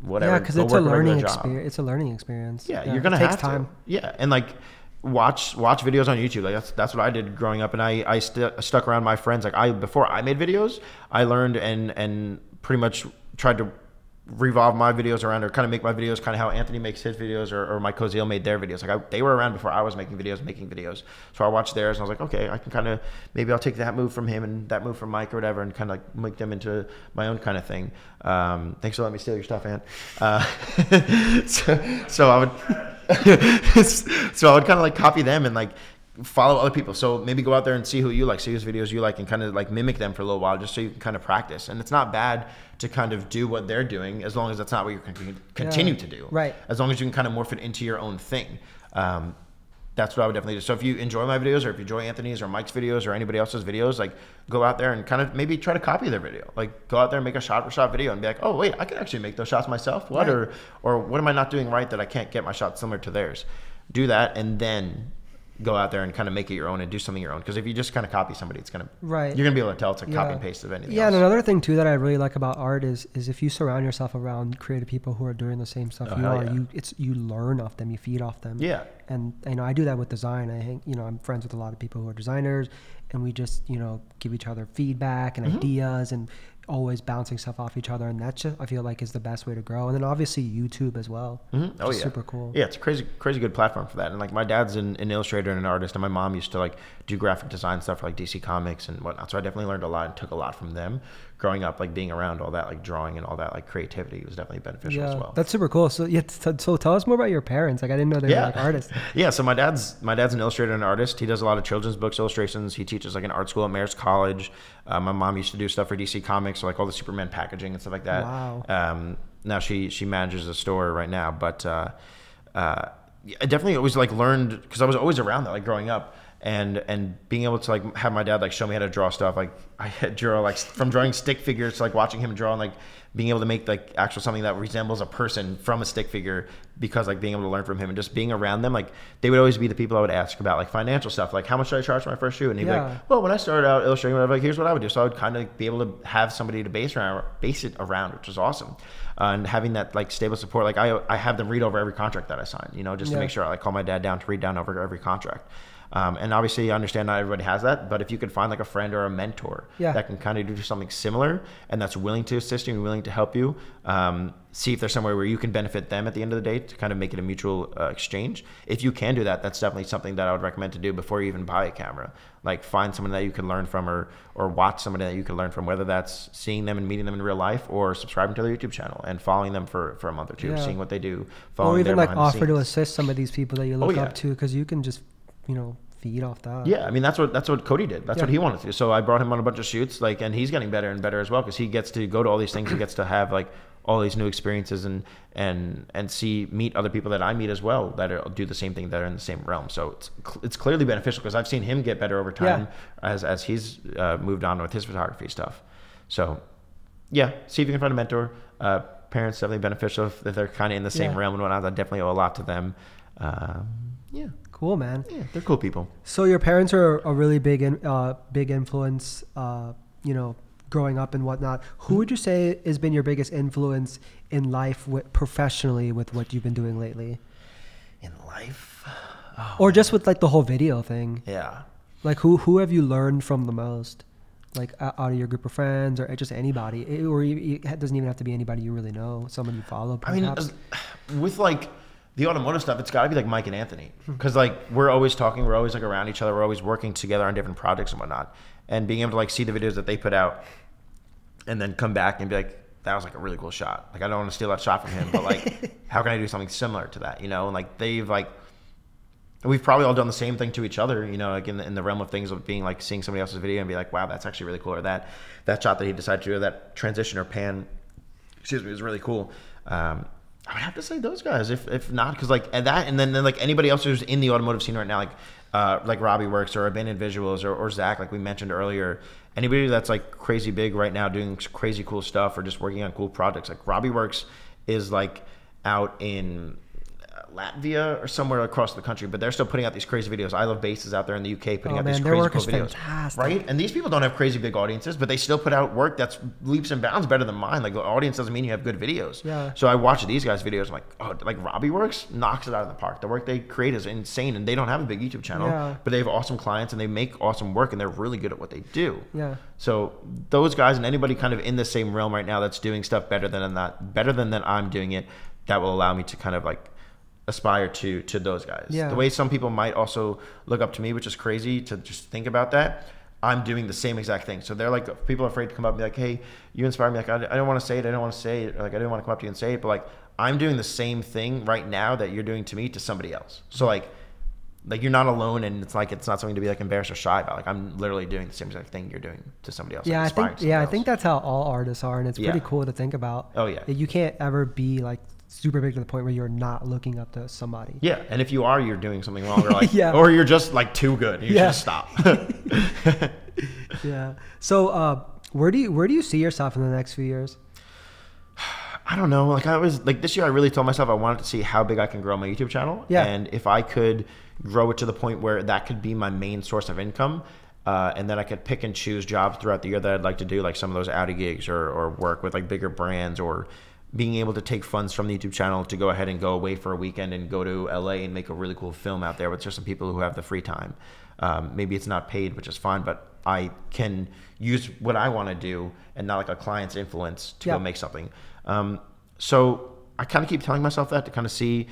whatever. yeah, because it's a learning experience. It's a learning experience. Yeah, you're gonna it takes have time. to. Yeah, and like watch watch videos on YouTube. Like that's that's what I did growing up, and I I st- stuck around my friends. Like I before I made videos, I learned and and pretty much tried to revolve my videos around or kind of make my videos kind of how Anthony makes his videos or, or Mike Koziel made their videos. Like I, they were around before I was making videos, making videos. So I watched theirs and I was like, okay, I can kind of maybe I'll take that move from him and that move from Mike or whatever, and kind of like make them into my own kind of thing. Um, thanks for letting me steal your stuff, Ant. Uh, so, so I would. so I would kind of like copy them and like follow other people. So maybe go out there and see who you like, see whose videos you like, and kind of like mimic them for a little while, just so you can kind of practice. And it's not bad to kind of do what they're doing, as long as that's not what you're to continue Yeah. to do. Right. As long as you can kind of morph it into your own thing. Um, that's what I would definitely do. So if you enjoy my videos, or if you enjoy Anthony's or Mike's videos, or anybody else's videos, like go out there and kind of maybe try to copy their video. Like go out there and make a shot for shot video, and be like, oh wait, I can actually make those shots myself. What Right. or or what am I not doing right that I can't get my shots similar to theirs? Do that, and then go out there and kind of make it your own and do something your own. Because if you just kind of copy somebody, it's gonna Right. You're gonna be able to tell it's a Yeah. copy and paste of anything Yeah, else. and another thing too that I really like about art is is if you surround yourself around creative people who are doing the same stuff Oh, you are, yeah. you it's you learn off them, you feed off them. yeah. And you know, I do that with design. I think you know I'm friends with a lot of people who are designers, and we just you know give each other feedback Mm-hmm. and ideas and always bouncing stuff off each other. And that just I feel like is the best way to grow. And then obviously YouTube as well. Mhm. Oh yeah, super cool. Yeah, it's a crazy, crazy good platform for that. And like my dad's an, an illustrator and an artist, and my mom used to like do graphic design stuff for like DC Comics and whatnot. So I definitely learned a lot and took a lot from them. Growing up, like being around all that, like drawing and all that, like creativity was definitely beneficial Yeah, as well. that's super cool. So yeah, t- so tell us more about your parents. Like I didn't know they were like artists. yeah. So my dad's my dad's an illustrator and an artist. He does a lot of children's books illustrations. He teaches like an art school at Mayor's College. Uh, my mom used to do stuff for DC Comics, so like all the Superman packaging and stuff like that. Wow. Um, now she she manages a store right now, but uh, uh, I definitely always like learned because I was always around that like growing up. And, and being able to like have my dad like show me how to draw stuff. Like I had draw like from drawing stick figures to like watching him draw and like being able to make like actual something that resembles a person from a stick figure because like being able to learn from him and just being around them like they would always be the people I would ask about like financial stuff like how much should I charge for my first shoe? And he'd be like well when I started out illustrating whatever like here's what I would do. So I would kind of be able to have somebody to base around base it around which was awesome. Uh, and having that like stable support like I I have them read over every contract that I sign you know just to make sure I like call my dad down to read down over every contract um, and obviously, I understand not everybody has that, but if you could find like a friend or a mentor Yeah. that can kind of do something similar and that's willing to assist you and willing to help you, um, see if there's somewhere where you can benefit them at the end of the day to kind of make it a mutual uh, exchange. If you can do that, that's definitely something that I would recommend to do before you even buy a camera. Like find someone that you can learn from or, or watch somebody that you can learn from, whether that's seeing them and meeting them in real life or subscribing to their YouTube channel and following them for, for a month or two, Yeah. seeing what they do, following Or even like offer to assist some of these people that you Oh, look yeah. up to because you can just you know feed off that. Yeah, I mean that's what that's what Cody did. That's what he wanted to do. So I brought him on a bunch of shoots, like, and he's getting better and better as well because he gets to go to all these things. He gets to have like all these new experiences and and and see meet other people that I meet as well that are, do the same thing that are in the same realm. So it's it's clearly beneficial because I've seen him get better over time as as he's uh, moved on with his photography stuff. So yeah, see if you can find a mentor. Uh, parents definitely beneficial if they're kind of in the same Yeah. realm and whatnot. I definitely owe a lot to them. Um, yeah, Cool, man. yeah, they're cool people. So your parents are a really big, in, uh, big influence. Uh, you know, growing up and whatnot. Who would you say has been your biggest influence in life, with, professionally, with what you've been doing lately, In life, oh, or just with like the whole video thing? yeah. Like who who have you learned from the most? Like out of your group of friends, or just anybody, It- or you, it doesn't even have to be anybody you really know. Someone you follow. I mean, with like the automotive stuff, it's got to be like Mike and Anthony because like we're always talking, we're always like around each other, we're always working together on different projects and whatnot, and being able to like see the videos that they put out, and then come back and be like, that was like a really cool shot. Like I don't want to steal that shot from him, but like, how can I do something similar to that? You know, and like they've like. We've probably all done the same thing to each other, you know, like in the, in the realm of things of being like seeing somebody else's video and be like, wow, that's actually really cool, or that that shot that he decided to do, that transition or pan excuse me, was really cool. Um, I would have to say those guys, if if not, because like that, and then, then like anybody else who's in the automotive scene right now, like uh, like Robbie Works or Abandoned Visuals or, or Zach, like we mentioned earlier, anybody that's like crazy big right now doing crazy cool stuff or just working on cool projects, like Robbie Works is like out in Latvia or somewhere across the country, but they're still putting out these crazy videos. I Love bases out there in the UK putting Oh, out man, these crazy cool videos, fantastic. right? And these people don't have crazy big audiences, but they still put out work that's leaps and bounds better than mine. Like the audience doesn't mean you have good videos. Yeah. So I watch these guys' videos. I'm like, oh, like Robbie Works knocks it out of the park. The work they create is insane, and they don't have a big YouTube channel, Yeah. but they have awesome clients and they make awesome work, and they're really good at what they do. yeah. So those guys and anybody kind of in the same realm right now that's doing stuff better than that, better than that I'm doing it, that will allow me to kind of like aspire to to those guys. Yeah. The way some people might also look up to me, which is crazy to just think about that. I'm doing the same exact thing. So they're like, people are afraid to come up and be like, hey, you inspire me. Like, I, I don't want to say it. I don't want to say it. Like, I didn't want to come up to you and say it. But like, I'm doing the same thing right now that you're doing to me to somebody else. So like, like you're not alone, and it's like it's not something to be like embarrassed or shy about. Like I'm literally doing the same exact thing you're doing to somebody else. Yeah, like, I think yeah, I think that's how all artists are, and it's pretty Yeah. cool to think about. Oh, yeah. you can't ever be like super big to the point where you're not looking up to somebody. Yeah, and if you are, you're doing something wrong, or like, Yeah. or you're just like too good. You Yeah. should stop. Yeah. So, uh, where do you where do you see yourself in the next few years? I don't know. Like I was like this year, I really told myself I wanted to see how big I can grow my YouTube channel. Yeah. And if I could grow it to the point where that could be my main source of income, uh, and then I could pick and choose jobs throughout the year that I'd like to do, like some of those Audi gigs or, or work with like bigger brands or being able to take funds from the YouTube channel to go ahead and go away for a weekend and go to LA and make a really cool film out there with just some people who have the free time. Um, maybe it's not paid, which is fine, but I can use what I want to do and not like a client's influence to Yeah. go make something. Um, so I kind of keep telling myself that to kind of see,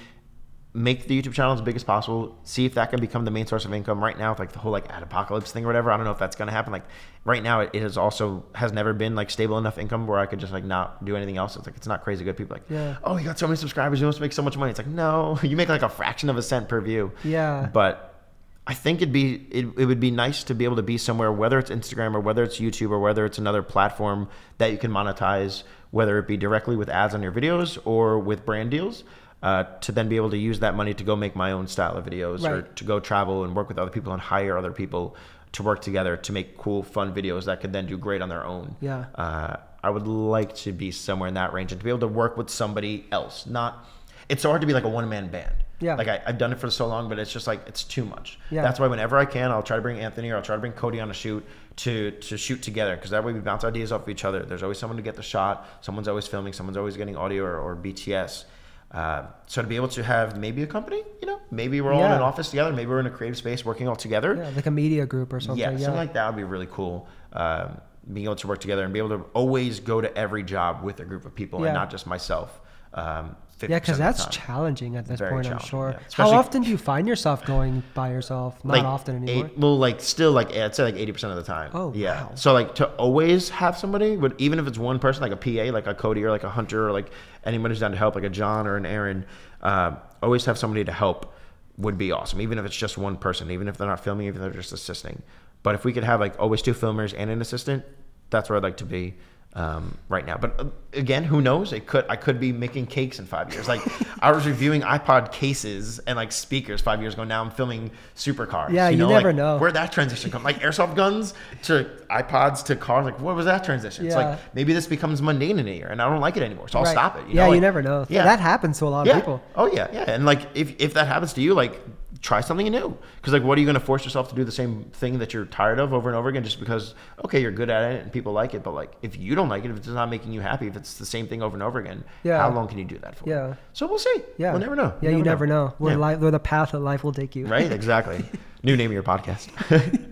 make the YouTube channel as big as possible, see if that can become the main source of income. Right now, with like the whole like ad apocalypse thing or whatever, I don't know if that's going to happen. Like right now, it, it has also has never been like stable enough income where I could just like not do anything else. It's like it's not crazy good. People are like, Yeah. oh, you got so many subscribers, you must make so much money. It's like no, you make like a fraction of a cent per view. Yeah. But I think it'd be it, it would be nice to be able to be somewhere, whether it's Instagram or whether it's YouTube or whether it's another platform that you can monetize, whether it be directly with ads on your videos or with brand deals. Uh, to then be able to use that money to go make my own style of videos or to go travel and work with other people and hire other people to work together to make cool, fun videos that could then do great on their own. Yeah. Uh, I would like to be somewhere in that range and to be able to work with somebody else. Not, it's so hard to be like a one man band. Yeah. Like I, I've done it for so long, but it's just like it's too much. Yeah. That's why whenever I can, I'll try to bring Anthony or I'll try to bring Cody on a shoot to to shoot together because that way we bounce ideas off of each other. There's always someone to get the shot. Someone's always filming. Someone's always getting audio or, or BTS. Uh, so to be able to have maybe a company, you know, maybe we're all in an office together. Maybe we're in a creative space working all together. Yeah, like a media group or something. Yeah, Yeah, something like that would be really cool. Um, being able to work together and be able to always go to every job with a group of people Yeah. and not just myself. Um, 50% yeah, because that's challenging at this Very point. I'm sure. yeah. How often do you find yourself going by yourself? Not like often anymore. Eight, well, like still like I'd say like eighty percent of the time. Oh, yeah. wow. So like to always have somebody, would even if it's one person, like a PA, like a Cody or like a Hunter or like anyone who's down to help, like a John or an Aaron, uh, always have somebody to help would be awesome. Even if it's just one person, even if they're not filming, even if they're just assisting. But if we could have like always two filmers and an assistant, that's where I'd like to be. Um, right now, but uh, again, who knows? It could I could be making cakes in five years. Like I was reviewing iPod cases and like speakers five years ago. Now I'm filming supercars. Yeah, you like, never know. Where'd that transition come? Like airsoft guns to iPods to cars. Like what was that transition? It's like maybe this becomes mundane in a year, and I don't like it anymore, so I'll Right. stop it. You yeah, know? you never know. Yeah, That happens to a lot yeah. of people. Oh yeah, yeah. And like if if that happens to you, like try something new. Because like, what are you going to force yourself to do the same thing that you're tired of over and over again just because okay you're good at it and people like it, but like if you don't like it, if it's not making you happy, if it's the same thing over and over again, Yeah. how long can you do that for? Yeah. So we'll see. Yeah, We'll never know. Yeah, you never know, where, Yeah. life, where the path of life will take you. Right? Exactly. New name of your podcast.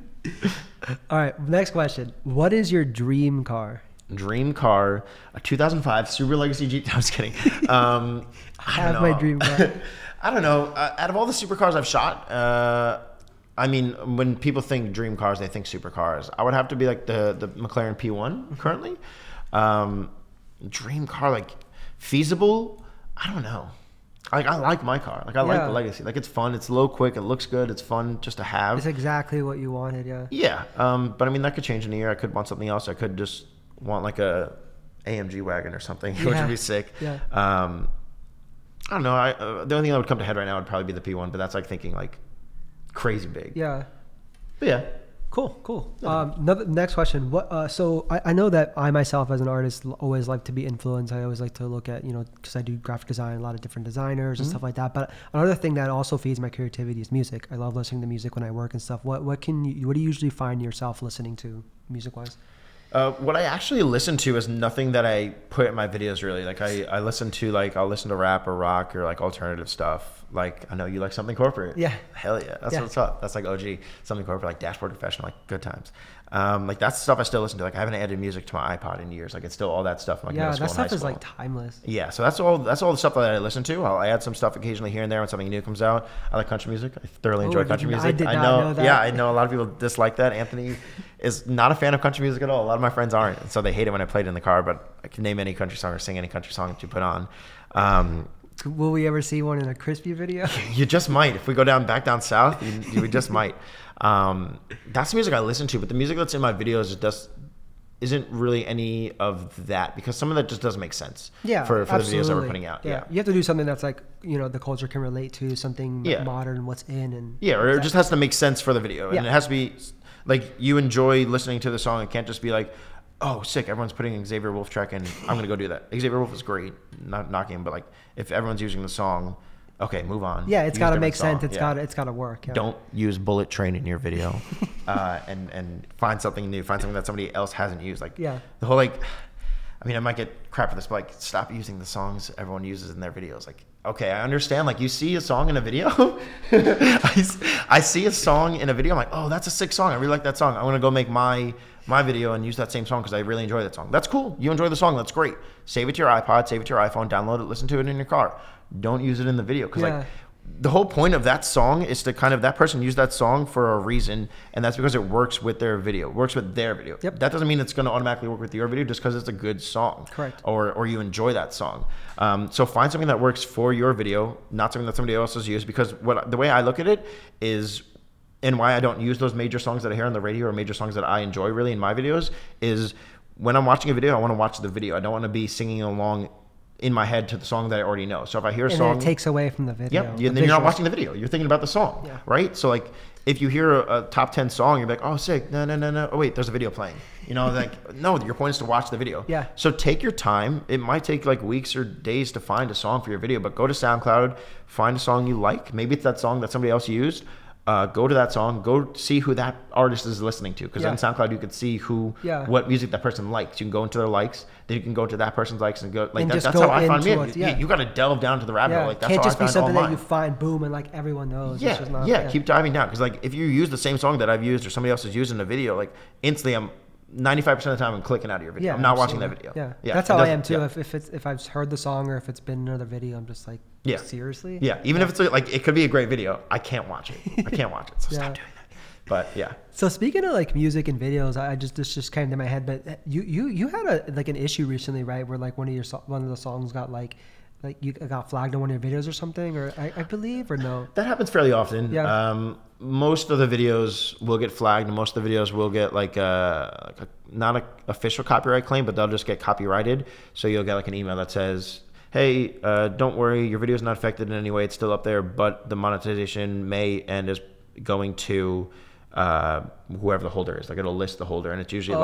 All right, next question. What is your dream car? dream car, a 2005 Super Legacy GT. I was kidding. Um, I Have my dream car. I don't know. Uh, out of all the supercars I've shot, uh, I mean, when people think dream cars, they think supercars. I would have to be like the the McLaren P1 currently. Um, dream car, like feasible. I don't know. Like I like my car. Like I like Yeah. the Legacy. Like it's fun. It's low, quick. It looks good. It's fun just to have. It's exactly what you wanted. Yeah. Yeah, um, but I mean that could change in a year. I could want something else. I could just want like a AMG wagon or something, which would be sick. Yeah. Um, I don't know. I, uh, the only thing that would come to head right now would probably be the P1, but that's like thinking like crazy big. Yeah. But yeah. Cool, cool. Um, another, next question. What? Uh, so I, I know that I myself, as an artist, always like to be influenced. I always like to look at, you know, because I do graphic design, a lot of different designers and Mm-hmm. stuff like that. But another thing that also feeds my creativity is music. I love listening to music when I work and stuff. What what can you? What do you usually find yourself listening to, music wise? Uh, what I actually listen to is nothing that I put in my videos really. Like I, I listen to like I'll listen to rap or rock or like alternative stuff. Like I know you like something corporate. Yeah. Hell yeah. That's Yeah. what's up. That's like OG. Something corporate like Dashboard Confessional, like good times. Um, like that's stuff I still listen to. Like I haven't added music to my iPod in years. Like it's still all that stuff. From, like, yeah, that stuff is like timeless. Yeah, so that's all. That's all the stuff that I listen to. I'll add some stuff occasionally here and there when something new comes out. I like country music. I thoroughly enjoy I country not- I music. did not know. know that. Yeah, I know a lot of people dislike that. Anthony is not a fan of country music at all. A lot of my friends aren't, and so they hate it when I play it in the car. But I can name any country song or sing any country song that you put on. Um, Will we ever see one in a crispy video? You just might. If we go down back down south, you, you just might. Um, that's the music I listen to, but the music that's in my videos just isn't really any of that because some of that just doesn't make sense. Yeah, For, for the videos that we're putting out. Yeah. you have to do something that's like you know the culture can relate to, something Yeah. modern, what's in, and Yeah, or it just has to make sense for the video, and it has to be like you enjoy listening to the song. It can't just be like, "Oh, sick! Everyone's putting Xavier Wulf track in. I'm gonna go do that." Xavier Wulf is great, not knocking him, but like if everyone's using the song, okay, move on. yeah, it's got to make sense. song. It's Yeah. got it's got to work. Yeah. Don't use Bullet Train in your video, uh, and and find something new. Find something that somebody else hasn't used. Like Yeah. the whole like, I mean, I might get crap for this, but like, stop using the songs everyone uses in their videos. Like, okay, I understand. Like, you see a song in a video, I see a song in a video. I'm like, oh, that's a sick song. I really like that song. I want to go make my my video and use that same song because I really enjoy that song. That's cool. You enjoy the song. That's great. Save it to your iPod. Save it to your iPhone. Download it. Listen to it in your car. Don't use it in the video because Yeah. like the whole point of that song is to kind of that person use that song for a reason and that's because it works with their video works with their video Yep. that doesn't mean it's going to automatically work with your video just because it's a good song Correct. or or you enjoy that song um, so find something that works for your video not something that somebody else has used because what the way i look at it is and why i don't use those major songs that i hear on the radio or major songs that i enjoy really in my videos is when i'm watching a video i want to watch the video i don't want to be singing along in my head to the song that i already know so if i hear a and song it takes away from the video. Yep. the then you're not watching the video. You're thinking about the song, Yeah. right? So like, if you hear a, a top ten song, you're like, oh, sick. No, no, no, no. Oh, wait, there's a video playing. You know, like, no. Your point is to watch the video. Yeah. So take your time. It might take like weeks or days to find a song for your video, but go to SoundCloud, find a song you like. Maybe it's that song that somebody else used. Uh, go to that song. Go see who that artist is listening to, because Yeah. on SoundCloud you can see who, Yeah. what music that person likes. You can go into their likes. Then you can go to that person's likes and go like And that, that's go how I find me. it, You, yeah. you got to delve down to the rabbit Yeah, hole. Like that's can't how just I be something that you find boom and like everyone knows. Yeah, not- yeah, keep diving down because like if you use the same song that I've used or somebody else has used in a video, like instantly I'm 95 percent of the time I'm clicking out of your video. Yeah, I'm not watching that video. Yeah, that's how I am too. Yeah. If, if it's if I've heard the song or if it's been another video, I'm just like, Yeah. seriously. Yeah, even if it's like it could be a great video, I can't watch it. I can't watch it. So Yeah. stop doing that. But yeah, So speaking of like music and videos, I just this just came to my head. But you you you had a like an issue recently, right? Where like one of your one of the songs got like like you got flagged on one of your videos or something, or I, I believe or no. that happens fairly often. Yeah. Um, most of the videos will get flagged, and most of the videos will get like a, like a not a official copyright claim, but they'll just get copyrighted. So you'll get like an email that says, "Hey, uh, don't worry, your video is not affected in any way. It's still up there, but the monetization may and is going to." Uh, whoever the holder is, like it'll list the holder, and it's usually Oh.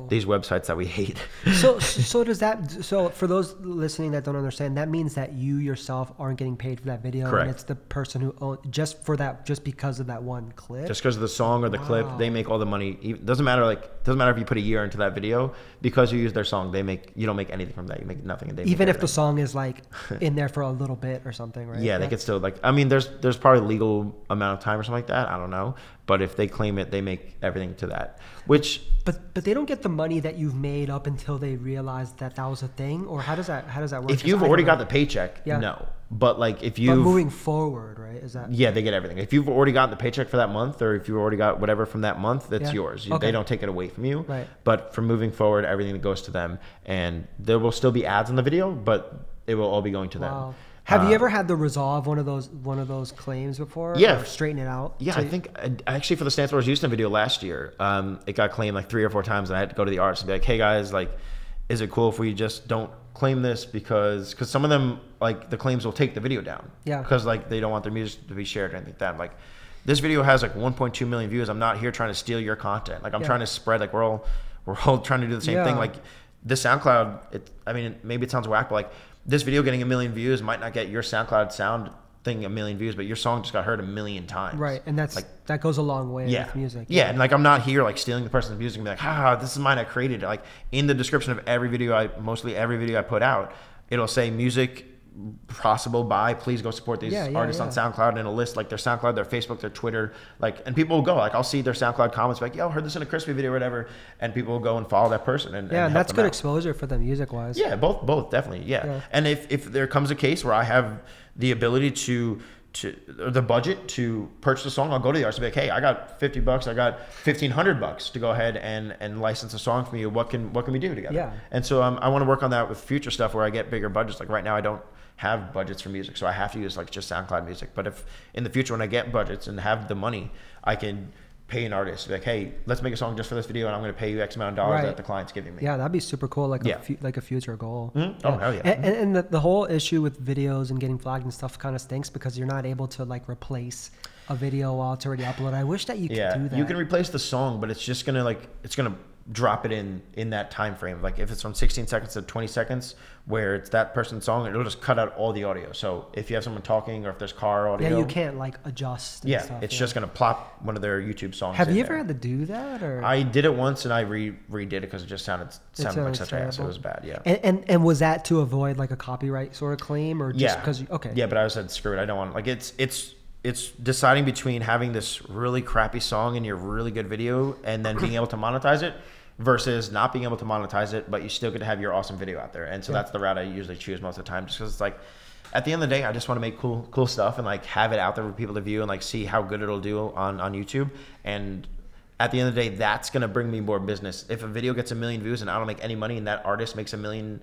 like these websites that we hate. So so does that? So for those listening that don't understand, that means that you yourself aren't getting paid for that video, Correct. and it's the person who own just for that just because of that one clip. just because of the song or the clip they make all the money Even- doesn't matter like doesn't matter if you put a year into that video because you use their song they make you don't make anything from that you make nothing and they Even if the song is like in there for a little bit or something, right? yeah they could still like i mean there's there's probably legal amount of time or something like that i don't know but if they claim it they make everything to that which But but they don't get the money that you've made up until they realize that that was a thing, or how does that how does that work? If you've already got the paycheck Yeah. no but like if you moving forward, right? Is that yeah they get everything if you've already got the paycheck for that month or if you've already got whatever from that month that's Yeah. yours Okay. they don't take it away from you Right. but from moving forward everything goes to them and there will still be ads in the video but it will all be going to them wow? Have Uh, you ever had to resolve one of those one of those claims before? Yeah. or straighten it out. Yeah, So- I think actually for the Stance Wars Houston video last year, um, it got claimed like three or four times, and I had to go to the arts and be like, "Hey guys, like, is it cool if we just don't claim this because because some of them like the claims will take the video down, Yeah. because like they don't want their music to be shared or anything like that. Like, this video has like 1.2 million views. I'm not here trying to steal your content. Like I'm Yeah. trying to spread. Like we're all we're all trying to do the same thing. Like this SoundCloud, it, I mean, maybe it sounds whack, but like this video getting a million views might not get your SoundCloud sound thing a million views, but your song just got heard a million times. right, and that's Like, that goes a long way yeah. with music. Yeah, and like I'm not here like stealing the person's music and be like, ha, this is mine. I created it. Like in the description of every video, I mostly every video I put out, it'll say music possible by please go support these Yeah, yeah, artists on. SoundCloud and it'll list like their SoundCloud, their Facebook, their Twitter, like and people will go like I'll see their SoundCloud comments like yo heard this in a crispy video or whatever, and people will go and follow that person and yeah, and that's good out. exposure for them music wise. Yeah, both both definitely. Yeah. Yeah. And if if there comes a case where I have the ability to to the budget to purchase a song, I'll go to the artist and be like, hey, I got fifty bucks, I got fifteen hundred bucks to go ahead and and license a song from you. What can what can we do together? Yeah. And so um, I want to work on that with future stuff where I get bigger budgets. Like right now, I don't have budgets for music, so I have to use like just SoundCloud music. But if in the future when I get budgets and have the money, I can pay an artist like, hey, let's make a song just for this video, and I'm going to pay you X amount of dollars Right. that the client's giving me. Yeah, that'd be super cool. Like Yeah. a fu- like a future goal. Mhm. Oh, hell yeah. And, and, and the, the whole issue with videos and getting flagged and stuff kind of stinks because you're not able to like replace a video while it's already uploaded. I wish that you could yeah, do that. you can replace the song, but it's just gonna like it's gonna drop it in in that time frame. Like if it's from 16 seconds to 20 seconds, where it's that person's song, it'll just cut out all the audio. So if you have someone talking or if there's car audio, yeah, you can't like adjust. And Yeah, stuff, it's yeah. just gonna plop one of their YouTube songs. Have you ever there. had to do that or? I did it once and I re redid it because it just sounded sounded like such ass. It was bad. Yeah. and, and and was that to avoid like a copyright sort of claim or just yeah. because you okay Yeah, but I said screw it. I don't want like it's it's it's deciding between having this really crappy song in your really good video and then being able to monetize it versus not being able to monetize it, but you still get to have your awesome video out there. And so Yeah. that's the route I usually choose most of the time, just because it's like. At the end of the day, I just want to make cool, cool stuff and like have it out there for people to view and like see how good it'll do on on YouTube. And at the end of the day, that's gonna bring me more business. If a video gets a million views and I don't make any money, and that artist makes a million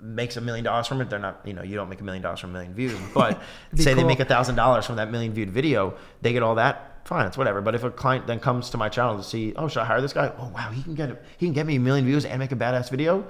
makes a million dollars from it, they're not, you know, you don't make a million dollars from a million views. But say they make a thousand dollars from that million viewed video, they get all that. Fine, it's whatever. But if a client then comes to my channel to see, oh, should I hire this guy? Oh, wow, he can get he can get me a million views and make a badass video.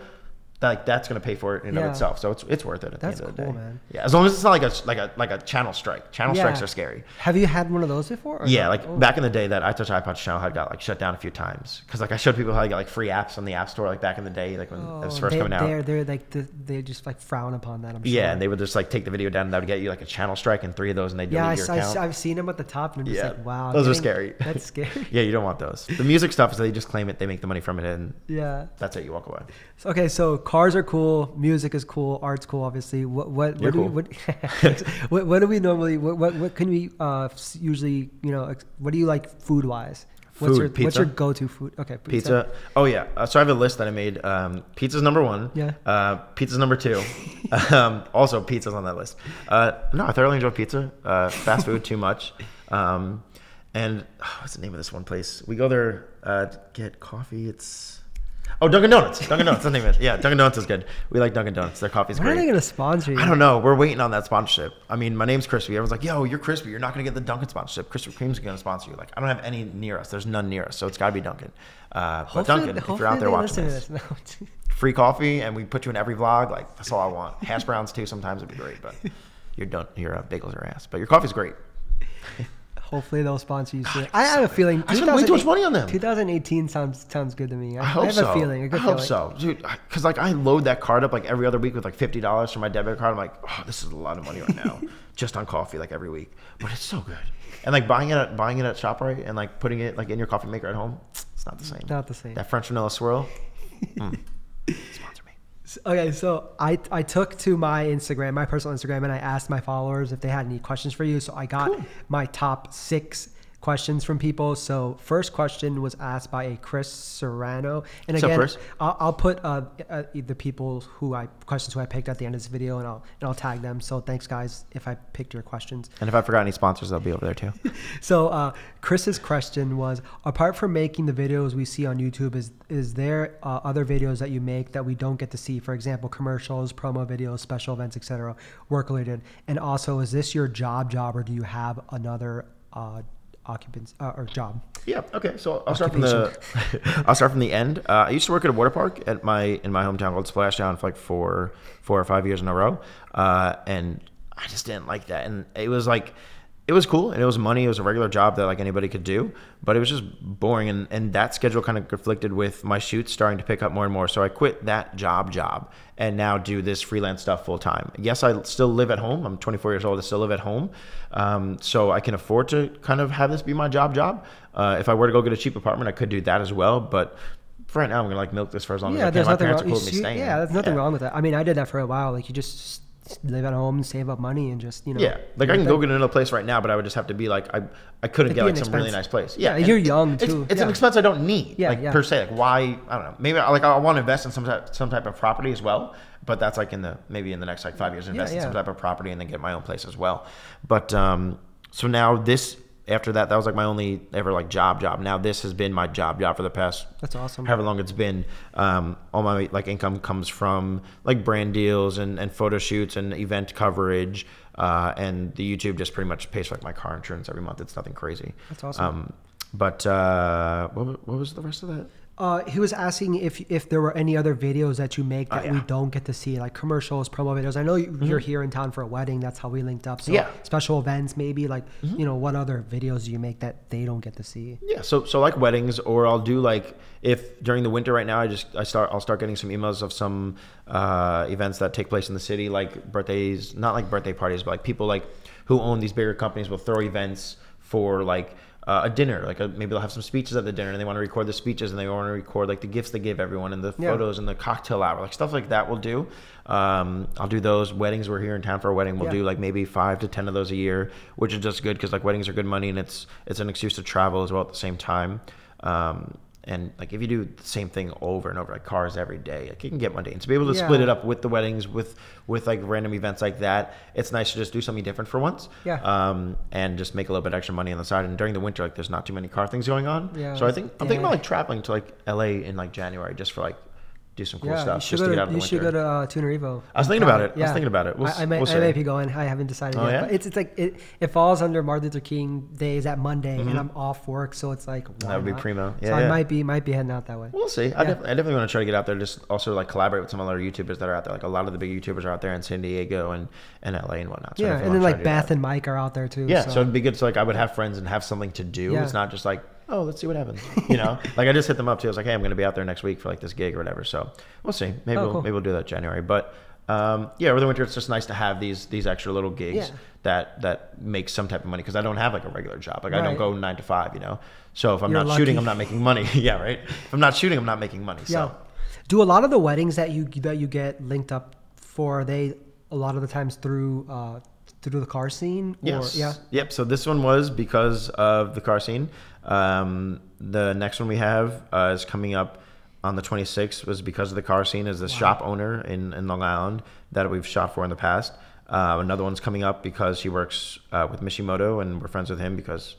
Like that's gonna pay for it in and Yeah. of itself. So it's it's worth it at That's the end of the cool, day. man. Yeah, as long as it's not like a like a like a channel strike. Channel Yeah. strikes are scary. have you had one of those before Yeah, like Oh. back in the day, that I Touch iPod channel had got like shut down a few times because like I showed people how to get like free apps on the App Store like back in the day, like when it was Oh, first they, coming out. They're they're like the, they just like frown upon that. I'm sure. Yeah, and they would just like take the video down and that would get you like a channel strike and three of those and they delete yeah, I, your I, account. have seen them at the top, and I'm just Yeah, like, wow, those are scary. That's scary. yeah, you don't want those. The music stuff is they just claim it, they make the money from it, and yeah. that's it. You walk away. Okay, so cars are cool, music is cool, art's cool. Obviously, what what what, do cool. we, what, what what do we normally what what, what can we uh usually you know what do you like food wise? What's Food, your what's your go to food? Okay, Pizza. pizza. Oh yeah. Uh, so I have a list that I made. Um, pizza's number one. Yeah. Uh, pizza's number two. um, also, pizza's on that list. Uh, no, I thoroughly enjoy pizza. Uh, fast food too much. Um, and oh, what's the name of this one place? We go there uh, to get coffee. It's oh Dunkin' Donuts. Dunkin' Donuts. That's of. Yeah, Dunkin' Donuts is good. We like Dunkin' Donuts. Their coffee's great. are they gonna sponsor you? I don't know. We're waiting on that sponsorship. I mean, my name's Crispy. Everyone's like, "Yo, you're Crispy. You're not gonna get the Dunkin' sponsorship. Krispy Kreme's gonna sponsor you." Like, I don't have any near us. There's none near us, so it's gotta be Dunkin'. Uh, but Hopefully- Dunkin', if you're out there watching this, this. No. free coffee, and we put you in every vlog. Like, that's all I want. Hash browns too. Sometimes it'd be great, but your dun- your uh, bagels are ass. But your coffee's great. Hopefully they'll sponsor you soon. I have a feeling. I spent way too much money on them. 2018 sounds sounds good to me. I, I hope have so. a feeling. A I hope feeling. so, dude. Because like I load that card up like every other week with like fifty dollars for my debit card. I'm like, oh, this is a lot of money right now, just on coffee like every week. But it's so good. And like buying it, at, buying it at Shoprite and like putting it like in your coffee maker at home, it's not the same. Not the same. That French vanilla swirl. Mm. Sponsor me. S- Okay, so I I took to my Instagram, my personal Instagram, and I asked my followers if they had any questions for you. So I got Cool. my top six questions from people. So first question was asked by a Chris Serrano, and What's again? I'll, I'll put uh, uh, the people who I questions who I picked at the end of this video, and I'll and I'll tag them. So thanks, guys, if I picked your questions. And if I forgot any sponsors, they'll be over there too. So uh, Chris's question was: Apart from making the videos we see on YouTube, is is there uh, other videos that you make that we don't get to see? For example, commercials, promo videos, special events, etc., work related. And also, is this your job job, or do you have another uh, occupants uh, or job? Yeah. Okay. So I'll start from the I'll start from the end. Uh, I used to work at a water park at my in my hometown called Splashdown for like four four or five years in a row, uh, and I just didn't like that. And it was like it was cool and it was money. It was a regular job that like anybody could do, but it was just boring. And and that schedule kind of conflicted with my shoots starting to pick up more and more. So I quit that job job and now do this freelance stuff full time. Yes, I still live at home. I'm 24 years old. I still live at home, um, so I can afford to kind of have this be my job job. Uh, if I were to go get a cheap apartment, I could do that as well. But for right now, I'm gonna like milk this for as long as I Yeah, can. there's My nothing parents wrong. are cool with me you- staying. yeah, there's nothing Yeah. wrong with that. I mean, I did that for a while. Like you just live at home, save up money, and just you know. Yeah, like I can your go get another place right now, but I would just have to be like I I couldn't It'd get like an some really nice place. Yeah, and you're young, it's, too. It's an Yeah. expense I don't need. Yeah, like yeah. per se. Like why I don't know. Maybe I- like I want to invest in some type some type of property as well, but that's like in the maybe in the next like five years invest in yeah. some type of property and then get my own place as well. But um, so now this after that that was like my only ever like job job. Now this has been my job job for the past That's awesome. however long it's been um, all my like income comes from like brand deals and, and photo shoots and event coverage uh, and the youtube just pretty much pays for like my car insurance every month it's nothing crazy That's awesome. um, but uh, what, what was the rest of that Uh, he was asking if if there were any other videos that you make Oh, that we yeah. Mm-hmm. don't get to see, like commercials, promo videos. I know you, you're here in town for a wedding. That's how we linked up. So Yeah. Mm-hmm. special events, maybe like you know, what other videos do you make that they don't get to see? Yeah, so so like weddings, or I'll do like if during the winter right now, I just I start I'll start getting some emails of some uh, events that take place in the city, like birthdays, not like birthday parties, but like people like who own these bigger companies will throw events for like uh, a dinner, like a, maybe they'll have some speeches at the dinner, and they want to record the speeches, and they want to record like the gifts they give everyone, and the Yeah. photos, and the cocktail hour, like stuff like that. We'll do. Um, I'll do those weddings. We're here in town for a wedding. We'll Yeah. do like maybe five to ten of those a year, which is just good because like weddings are good money, and it's it's an excuse to travel as well at the same time. Um, and like if you do the same thing over and over, like cars every day, like you can get mundane. To be able to split it up with the weddings, with with like random events like that, it's nice to just do something different for once. Yeah. Um, and just make a little bit extra money on the side. And during the winter, like there's not too many car things going on. Yeah, So I think I'm thinking about like traveling to like LA in like January just for like do some cool yeah, you stuff should just go to to, get out of the you winter. should go to uh, Tuner Evo. I was thinking about it. I was thinking about it. We'll I, I, may, we'll I be going. I haven't decided Oh, yet. yeah? But it's, it's like it, it falls under Martin Luther King Day is that Monday, and I'm off work, so it's like Mm-hmm. That would be not? primo. so Yeah, I might be might be heading out that way. We'll see. I, def- I definitely want to try to get out there. Just also like collaborate with some other YouTubers that are out there. Like a lot of the big YouTubers are out there in San Diego and, and LA and whatnot. So yeah, and then like Beth and Mike are out there too. Yeah, so, so. it'd be good. So like I would have friends and have something to do. It's not just like oh let's see what happens. You know, like I just hit them up too. I was like hey I'm going to be out there next week for like this gig or whatever. So we'll see. Maybe Oh, we'll cool. maybe we'll do that January. But um, yeah, over the winter it's just nice to have these these extra little gigs Yeah. that that make some type of money because I don't have like a regular job. Like I don't go nine to five. You know, so if I'm You're not shooting. I'm not making money. yeah, right. If I'm not shooting, I'm not making money. yeah. So. Do a lot of the weddings that you that you get linked up for? Are they a lot of the times through uh, through the car scene? Or, Yes. Yeah. Yep. So this one was because of the car scene. Um, the next one we have uh, is coming up on the 26th was because of the car scene as the shop owner in, in Long Island that we've shot for in the past. Uh, another one's coming up because he works uh, with Mishimoto and we're friends with him because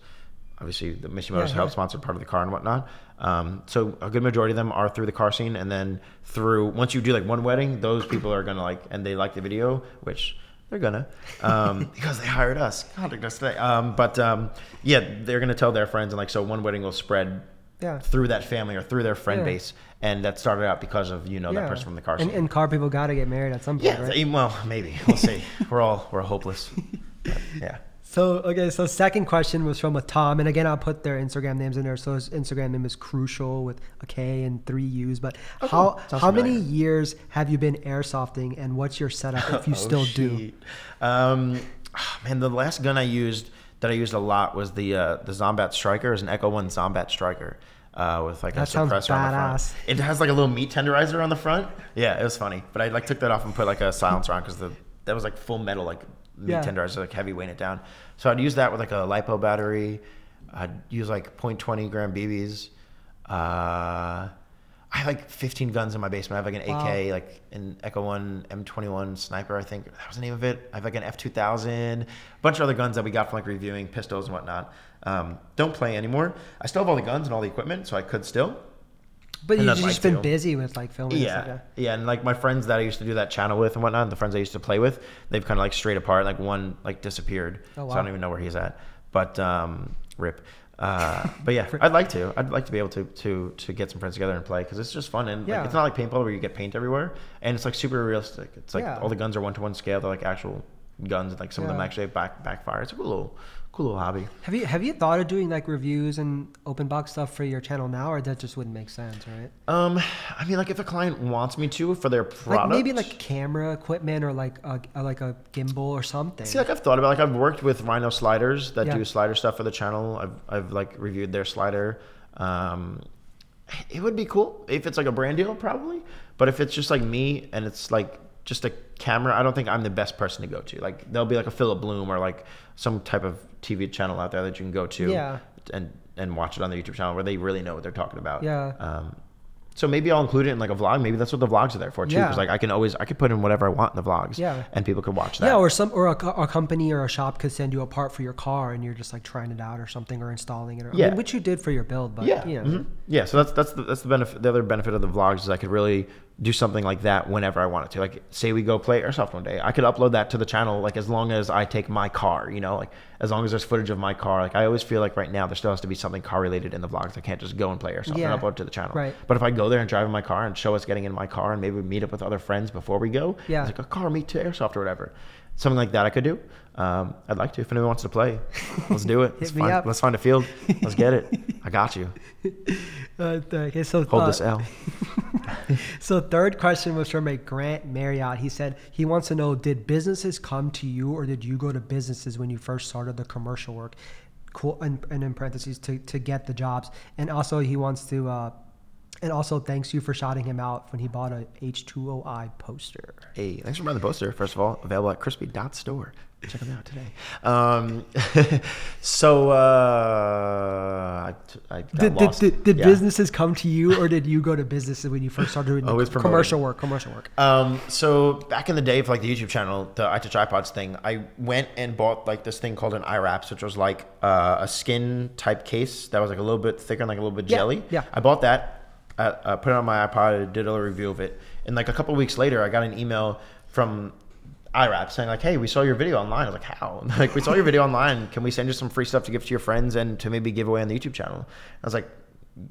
obviously the Mishimoto's Yeah, help yeah. sponsored part of the car and whatnot. Um, so a good majority of them are through the car scene, and then through once you do like one wedding, those people are gonna like and they like the video, which they're gonna um, because they hired us. Contact us today. Um, but um, yeah, they're gonna tell their friends, and like so one wedding will spread Yeah. through that family or through their friend Yeah. base, and that started out because of you know that person from the car. And, and car people got to get married at some point, yeah, right? well, maybe we'll see. we're all we're hopeless. But, yeah. So okay, so second question was from a Tom, and again I'll put their Instagram names in there. So his Instagram name is Crucial with a K and three U's. But Oh, how. Sounds how many years have you been airsofting, and what's your setup if you Oh, still do? shit. Um, ah, man, the last gun I used that I used a lot was the uh, the Zombat Striker. It was an Echo One Zombat Striker. Uh, with like That a sounds suppressor on the badass. front. It has like a little meat tenderizer on the front. Yeah, it was funny, but I like took that off and put like a silencer on because the that was like full metal like Yeah. tenderizer like heavy weighing it down. So I'd use that with like a lipo battery. I'd use like 0.20 gram BBs. Uh, I have like 15 guns in my basement. I have like an Wow. AK, like an Echo One M21 sniper. I think that was the name of it. I have like an F2000, a bunch of other guns that we got from like reviewing pistols and whatnot. Um, don't play anymore. I still have all the guns and all the equipment, so I could still. But you've just like been to. busy with like filming. and Yeah, yeah, and like my friends that I used to do that channel with and whatnot, the friends I used to play with, they've kind of like straight apart. Like one like disappeared, Oh, so I don't even know where he's at. But um, rip. Uh, but yeah, I'd like to. I'd like to be able to to to get some friends together and play because it's just fun and Yeah. like, it's not like paintball where you get paint everywhere and it's like super realistic. It's like Yeah. all the guns are one to one scale. They're like actual guns. and Like some of them actually back backfire. It's a cool little cool little hobby. Have you have you thought of doing like reviews and open box stuff for your channel now, or that just wouldn't make sense, right? Um, I mean, like if a client wants me to for their product, Like maybe like camera equipment or like a, like a gimbal or something. See, like I've thought about, like I've worked with Rhino Sliders that Yeah. do slider stuff for the channel. I've I've like reviewed their slider. Um, it would be cool if it's like a brand deal, probably. But if it's just like me and it's like just a camera, I don't think I'm the best person to go to. Like there'll be like a Philip Bloom or like some type of TV channel out there that you can go to Yeah. and and watch it on their YouTube channel where they really know what they're talking about. Yeah. Um, so maybe I'll include it in like a vlog. Maybe that's what the vlogs are there for too. Yeah. Because like I can always I could put in whatever I want in the vlogs. Yeah. And people could watch that. Yeah, or some or a, a company or a shop could send you a part for your car, and you're just like trying it out or something, or installing it, or I Yeah. mean, which you did for your build, but yeah. you know, mhm. Yeah. So that's that's the, that's the benefit. The other benefit of the vlogs is I could really do something like that whenever I wanted to. Like say we go play airsoft one day, I could upload that to the channel. Like as long as I take my car, you know, like as long as there's footage of my car. Like I always feel like right now there still has to be something car related in the vlogs. I can't just go and play airsoft Yeah. and upload to the channel. Right. But if I go there and drive in my car and show us getting in my car and maybe we meet up with other friends before we go, Yeah. it's like a car meet to airsoft or whatever. Something like that I could do. Um, I'd like to. If anyone wants to play, let's do it. let's, find, let's find a field. Let's get it. I got you. Uh, okay, so Hold uh, this L. So third question was from a Grant Marriott. He said he wants to know: Did businesses come to you, or did you go to businesses when you first started the commercial work? Cool, and, and in parentheses to, to get the jobs. And also he wants to, uh, and also thanks you for shouting him out when he bought a H2OI poster. Hey, thanks for buying the poster. First of all, available at crispy.store. Check them out today. Um, so uh, I, I got Did, did, lost. did, did Yeah. businesses come to you, or did you go to businesses when you first started doing Always promoting. commercial work? Commercial work. Um, so back in the day for like the YouTube channel, the I Touch iPods thing, I went and bought like this thing called an iWraps, which was like uh, a skin type case that was like a little bit thicker and like a little bit Yeah, jelly. yeah. I bought that, I, uh, put it on my iPod, did a little review of it, and like a couple weeks later, I got an email from iWrap saying like, "Hey, we saw your video online." I was like, "How?" like, we saw your video online. Can we send you some free stuff to give to your friends and to maybe give away on the YouTube channel? I was like,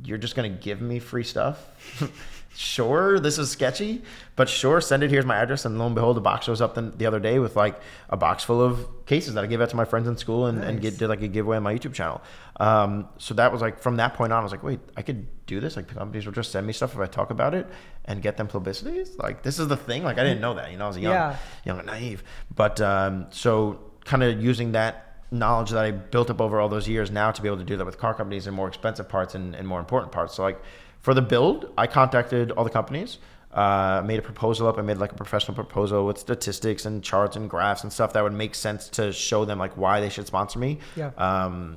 "You're just gonna give me free stuff?" sure, this is sketchy, but sure, send it. Here's my address, and lo and behold, a box shows up the, the other day with like a box full of cases that I gave out to my friends in school and, and get, did like a giveaway on my YouTube channel. Um, so that was like from that point on, I was like, wait, I could do this. Like companies will just send me stuff if I talk about it and get them publicity. Like this is the thing. Like I didn't know that. You know, I was young, Yeah. young and naive. But um, so kind of using that knowledge that I built up over all those years now to be able to do that with car companies and more expensive parts and, and more important parts. So like for the build, I contacted all the companies, uh, made a proposal up. I made like a professional proposal with statistics and charts and graphs and stuff that would make sense to show them like why they should sponsor me. Yeah. Um,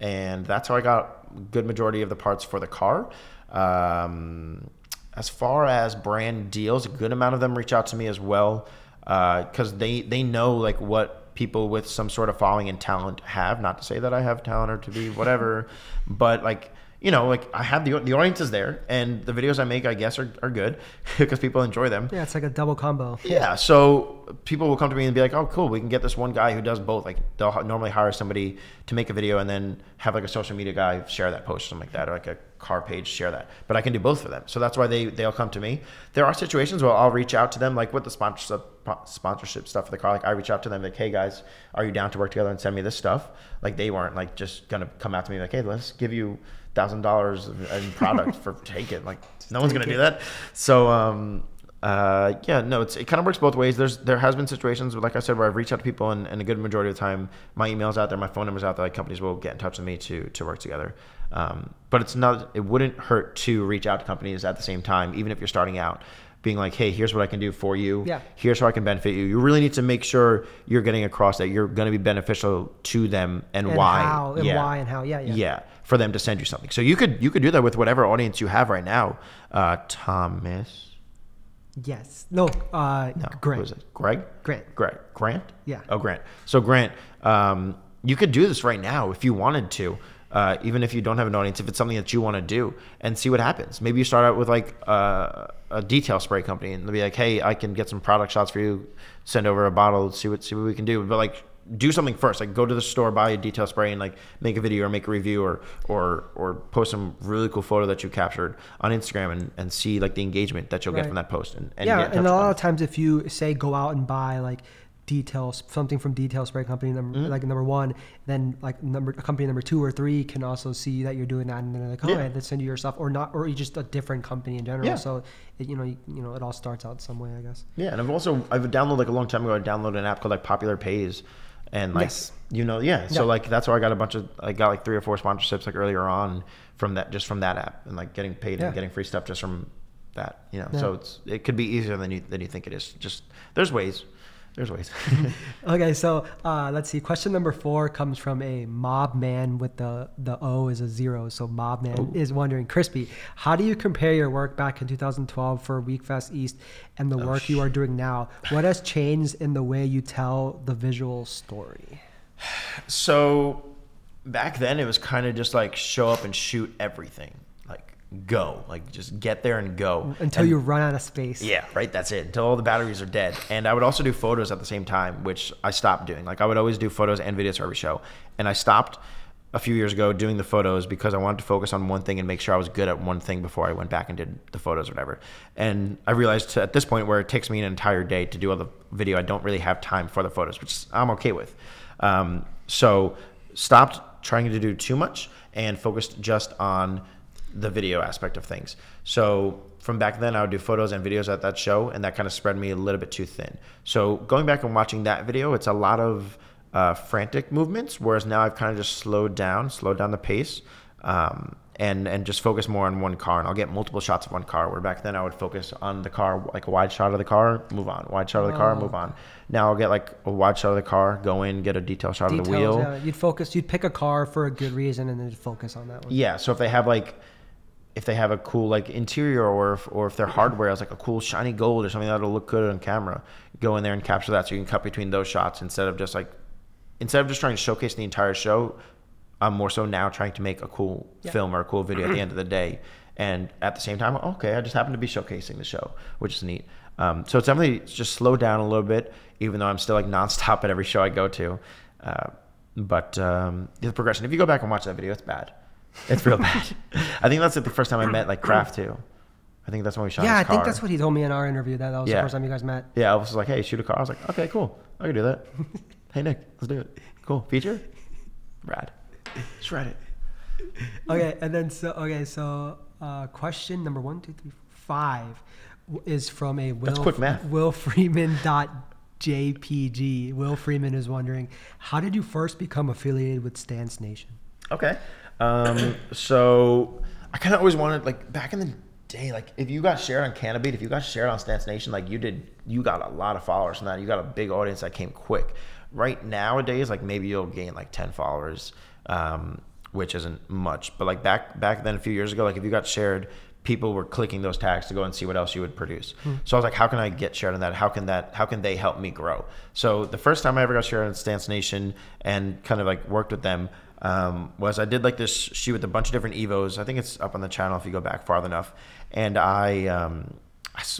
and that's how I got good majority of the parts for the car. Um, as far as brand deals, a good amount of them reach out to me as well because they they know like what people with some sort of following and talent have. Not to say that I have talent or to be whatever, but like you know, like I have the the audience is there, and the videos I make, I guess, are, are good because people enjoy them. Yeah, it's like a double combo. Yeah, so people will come to me and be like, "Oh, cool, we can get this one guy who does both." Like they'll normally hire somebody to make a video and then have like a social media guy share that post, or something like that, or like a car page share that. But I can do both for them, so that's why they they'll come to me. There are situations where I'll reach out to them, like with the sponsorship sponsorship stuff for the car. Like I reach out to them, like, "Hey guys, are you down to work together and send me this stuff?" Like they weren't like just gonna come out to me like, "Hey, let's give you." Thousand dollars in product for take it like no one's gonna do that so um uh, yeah, no, it's, it kind of works both ways. There's there has been situations, but like I said, where I've reached out to people, and, and a good majority of the time, my emails out there, my phone numbers out there. Like companies will get in touch with me to to work together. Um, but it's not. It wouldn't hurt to reach out to companies at the same time, even if you're starting out, being like, hey, here's what I can do for you. Yeah. Here's how I can benefit you. You really need to make sure you're getting across that you're going to be beneficial to them and, And why. how, and yeah. why, and how. Yeah, yeah. Yeah, for them to send you something. So you could you could do that with whatever audience you have right now. Uh, Thomas. Yes. No. Uh, No, Grant. Who is it? Greg? Grant. Greg. Grant? Yeah. Oh, Grant. So, Grant, um, you could do this right now if you wanted to, uh, even if you don't have an audience, if it's something that you want to do and see what happens. Maybe you start out with like uh, a detail spray company and they'll be like, hey, I can get some product shots for you, send over a bottle, see what, see what we can do. But like, do something first. Like, go to the store, buy a detail spray, and like make a video or make a review or or or post some really cool photo that you captured on Instagram and, and see like the engagement that you'll get from that post. And, and yeah, get in touch and a lot of times, if you say go out and buy like details, something from Detail Spray Company, number Mm-hmm. like number one, then like number company number two or three can also see that you're doing that, and then they're like, oh, Yeah. let's send you your stuff, or not, or you just a different company in general. Yeah. So, it, you know, you, you know, it all starts out some way, I guess. Yeah, and I've also I've downloaded like a long time ago. I downloaded an app called like Popular Pays, and like Yes. you know, yeah. So like that's where I got a bunch of I got like three or four sponsorships like earlier on from that just from that app and like getting paid Yeah. and getting free stuff just from that. You know, Yeah. so it's it could be easier than you than you think it is. Just there's ways. There's ways. Okay, so uh, let's see. Question number four comes from a mob man with the the O is a zero. So mob man Oh. is wondering, Crispy, how do you compare your work back in 2012 for Wekfest East and the Oh, work you are doing now? What has changed in the way you tell the visual story? So back then it was kind of just like show up and shoot everything. Go. Like just get there and go. Until And- you run out of space. Yeah, right. That's it. Until all the batteries are dead. And I would also do photos at the same time, which I stopped doing. Like I would always do photos and videos for every show. And I stopped a few years ago doing the photos because I wanted to focus on one thing and make sure I was good at one thing before I went back and did the photos or whatever. And I realized at this point where it takes me an entire day to do all the video, I don't really have time for the photos, which I'm okay with. Um, so stopped trying to do too much and focused just on the video aspect of things. So from back then, I would do photos and videos at that show, and that kind of spread me a little bit too thin. So going back and watching that video, it's a lot of uh, frantic movements, whereas now I've kind of just slowed down, slowed down the pace, um, and and just focus more on one car. And I'll get multiple shots of one car. Where back then I would focus on the car, like a wide shot of the car, move on, wide shot of the car, Oh. move on. Now I'll get like a wide shot of the car, go in, get a detail shot of the wheel. yeah. You'd focus. You'd pick a car for a good reason, and then focus on that one. Yeah, so if they have like if they have a cool like interior or if, or if their hardware has like a cool shiny gold or something that'll look good on camera, go in there and capture that so you can cut between those shots instead of just like instead of just trying to showcase the entire show, I'm more so now trying to make a cool Yeah. film or a cool video at the end of the day. And at the same time, okay, I just happen to be showcasing the show, which is neat. Um, so it's definitely just slow down a little bit, even though I'm still like nonstop at every show I go to. Uh, but um, the progression, if you go back and watch that video, it's bad. It's real bad. I think that's like the first time I met like Kraft too. I think that's when we shot. Yeah, I his think car. that's what he told me in our interview. That that was Yeah. the first time you guys met. Yeah, I was like, hey, shoot a car. I was like, okay, cool. I can do that. hey, Nick, let's do it. Cool. Feature? Rad. Shred it. Okay, and then so okay, so uh, question number one, two, three, five w- is from a Will That's quick math. Will Freeman dot JPG. Will Freeman is wondering, how did you first become affiliated with Stance Nation? Okay. Um, so I kind of always wanted, like, back in the day, like, if you got shared on Canibeat, if you got shared on Stance Nation, like, you did, you got a lot of followers from that. You got a big audience that came quick. Right nowadays, like, maybe you'll gain like 10 followers, um, which isn't much. But, like, back, back then, a few years ago, like, if you got shared, people were clicking those tags to go and see what else you would produce. So I was like, how can I get shared on that? How can that? How can they help me grow? So the first time I ever got shared on Stance Nation and kind of like worked with them um, was I did like this shoot with a bunch of different evos. I think it's up on the channel if you go back far enough. And I. Um,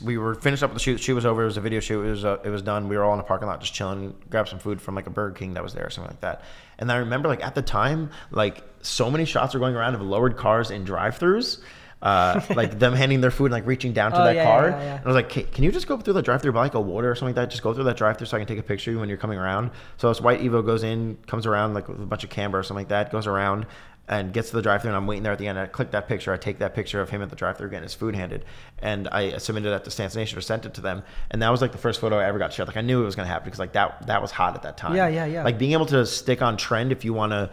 we were finished up with the shoot. The shoot was over. It was a video shoot. It was uh, it was done. We were all in the parking lot just chilling, grabbed some food from like a Burger King that was there or something like that. And I remember like at the time, like so many shots were going around of lowered cars in drive-throughs. Uh, like them handing their food and like reaching down to Oh, that yeah, car. yeah, yeah. And I was like, "Can- can you just go through the drive-through buy like a water or something like that? Just go through that drive-through so I can take a picture of you when you're coming around. So this white Evo goes in, comes around like with a bunch of camber or something like that, goes around and gets to the drive-through and I'm waiting there at the end. I click that picture. I take that picture of him at the drive-through getting his food handed, and I submitted that to Stance Nation or sent it to them. And that was like the first photo I ever got shared. Like I knew it was gonna happen because like that that was hot at that time. Yeah, yeah, yeah. Like being able to stick on trend if you want to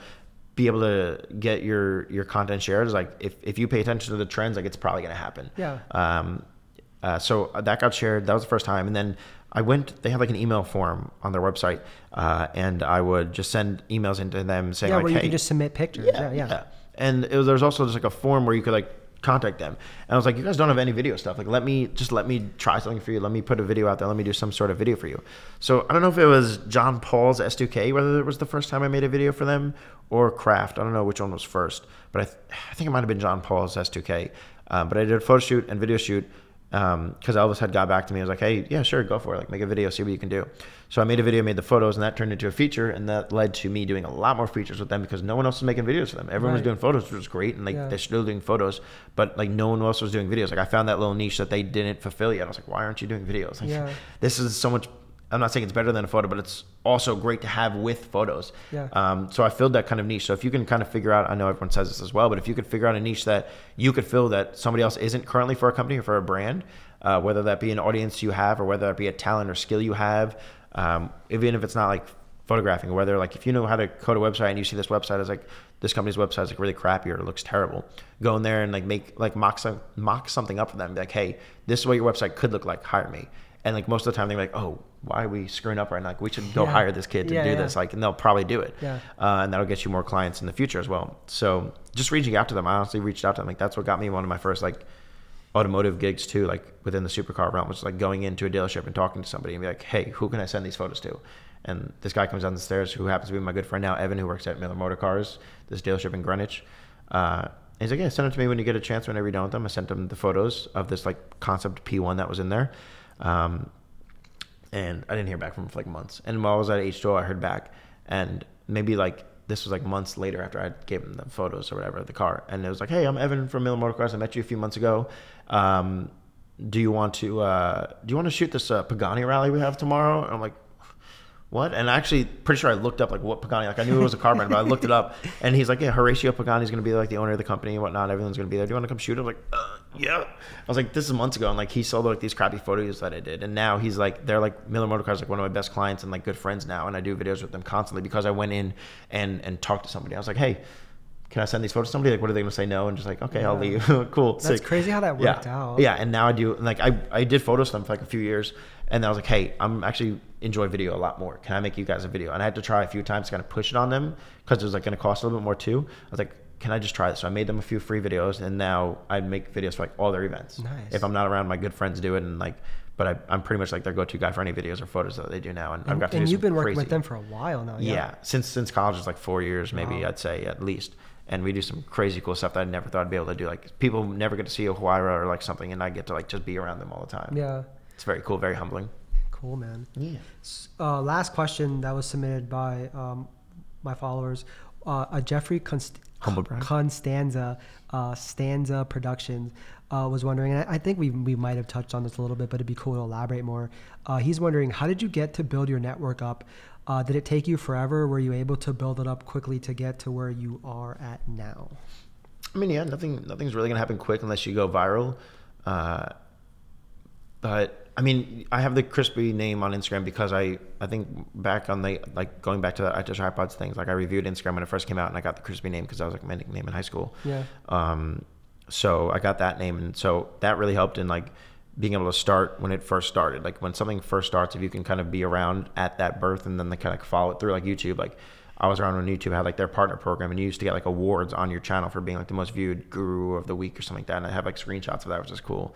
be able to get your your content shared is like if, if you pay attention to the trends like it's probably going to happen Yeah. um uh, so that got shared that was the first time and then i went they had like an email form on their website uh, and i would just send emails into them saying yeah, like where hey you can just submit pictures. Yeah, yeah. and it was, there's also just like a form where you could like contact them. And I was like, you guys don't have any video stuff. Like, let me just let me try something for you. Let me put a video out there. Let me do some sort of video for you. So I don't know if it was John Paul's S2K, whether it was the first time I made a video for them, or Kraft. I don't know which one was first, but I, th- I think it might have been John Paul's S2K. Um, but I did a photo shoot and video shoot Um, because Elvis had got back to me. I was like, hey, yeah, sure, go for it. Like, make a video, see what you can do. So I made a video, made the photos, and that turned into a feature, and that led to me doing a lot more features with them because no one else was making videos for them. Everyone was doing photos, which was great, and like Yeah. they're still doing photos, but like no one else was doing videos. Like I found that little niche that they didn't fulfill yet. I was like, why aren't you doing videos? Like, Yeah. this is so much. I'm not saying it's better than a photo, but it's also great to have with photos. Yeah. Um, so I filled that kind of niche. So if you can kind of figure out, I know everyone says this as well, but if you could figure out a niche that you could fill that somebody else isn't currently for a company or for a brand, uh, whether that be an audience you have or whether that be a talent or skill you have, um, even if it's not like photographing. Whether like if you know how to code a website and you see this website is like this company's website is like really crappy or it looks terrible, go in there and like make like mock some mock something up for them. Be like, hey, this is what your website could look like. Hire me. And like most of the time they're like, oh, why are we screwing up right now? Like we should go Yeah. hire this kid to Yeah, do yeah. this. Like, and they'll probably do it. Yeah. Uh, and that'll get you more clients in the future as well. So just reaching out to them, I honestly reached out to them. Like that's what got me one of my first like automotive gigs too, like within the supercar realm, was like going into a dealership and talking to somebody and be like, hey, who can I send these photos to? And this guy comes down the stairs who happens to be my good friend now, Evan, who works at Miller Motor Cars, this dealership in Greenwich. Uh, and he's like, yeah, send it to me when you get a chance whenever you're done with them. I sent him the photos of this like concept P1 that was in there. Um, and I didn't hear back from him for like months. And while I was at H2O, I heard back, and maybe like this was like months later after I gave him the photos or whatever of the car, and it was like, "Hey, I'm Evan from Miller Motor Cars. I met you a few months ago. Um, do you want to uh, do you want to shoot this uh, Pagani rally we have tomorrow?" And I'm like. What? And actually, pretty sure I looked up like what Pagani. Like I knew it was a car brand, but I looked it up, and he's like, "Yeah, Horatio Pagani is going to be like the owner of the company and whatnot. Everyone's going to be there. Do you want to come shoot?" I'm like, uh, "Yeah." I was like, "This is months ago," and like he saw like these crappy photos that I did, and now he's like, they're like Miller Motor Cars, like one of my best clients and like good friends now, and I do videos with them constantly because I went in and and talked to somebody. I was like, "Hey." Can I send these photos to somebody? Like, what are they going to say no? And just like, okay, I'll leave. cool. That's sick. crazy how that Yeah. worked out. Yeah, and now I do like I, I did photos for them for like a few years, and then I was like, hey, I'm actually enjoy video a lot more. Can I make you guys a video? And I had to try a few times to kind of push it on them because it was like going to cost a little bit more too. I was like, can I just try this? So I made them a few free videos, and now I make videos for like all their events. Nice. If I'm not around, my good friends do it, and like, but I, I'm pretty much like their go-to guy for any videos or photos that they do now, and, I've got to and you've been working crazy. with them for a while now. Yeah. Yeah. since since college is like four years, maybe Wow. I'd say at least. And we do some crazy cool stuff that I never thought I'd be able to do. Like people never get to see a Huayra or like something, and I get to like just be around them all the time. Yeah. it's very cool, very humbling. Cool, man. Yeah. Uh, last question that was submitted by um, my followers. Uh, a Jeffrey Const- Humble brag. Constanza, uh, Stanza Productions, uh, was wondering, and I, I think we, we might have touched on this a little bit, but it'd be cool to elaborate more. Uh, he's wondering, how did you get to build your network up? Uh, did it take you forever? Were you able to build it up quickly to get to where you are at now? I mean, yeah, nothing nothing's really gonna happen quick unless you go viral. Uh, but I mean, I have the crispy name on Instagram because I I think back on the like going back to the I iPods things. Like I reviewed Instagram when it first came out, and I got the crispy name because that was like my nickname in high school. Yeah. Um, so I got that name, and so that really helped in like being able to start when it first started. Like when something first starts, if you can kind of be around at that birth, and then they kind of follow it through, like YouTube. Like I was around when YouTube had like their partner program, and you used to get like awards on your channel for being like the most viewed guru of the week or something like that. And I have like screenshots of that, which is cool.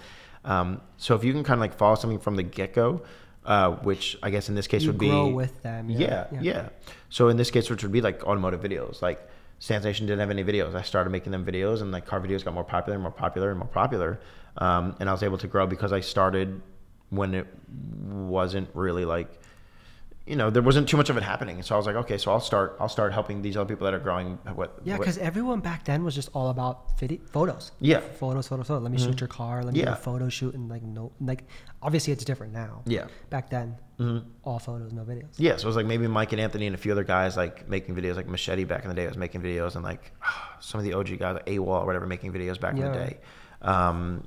Um, so if you can kind of like follow something from the get go. Uh, which I guess in this case You would be grow with them, yeah, yeah, yeah. So in this case, which would be like automotive videos, like Stance Nation didn't have any videos. I started making them videos, and like car videos got more popular and more popular and more popular. Um, and I was able to grow because I started when it wasn't really like, you know, there wasn't too much of it happening. So I was like, okay, so I'll start. I'll start helping these other people that are growing. What? Yeah, because everyone back then was just all about vid- photos. Yeah. Photos, photos, photos. Let me shoot your car. Let me do Yeah. a photo shoot. And like, no, like, obviously it's different now. Yeah. Back then, Mhm. all photos, no videos. Yeah, so it was like maybe Mike and Anthony and a few other guys like making videos, like Machete back in the day was making videos, and like some of the OG guys, like AWOL or whatever, making videos back in the Yeah. day. Um,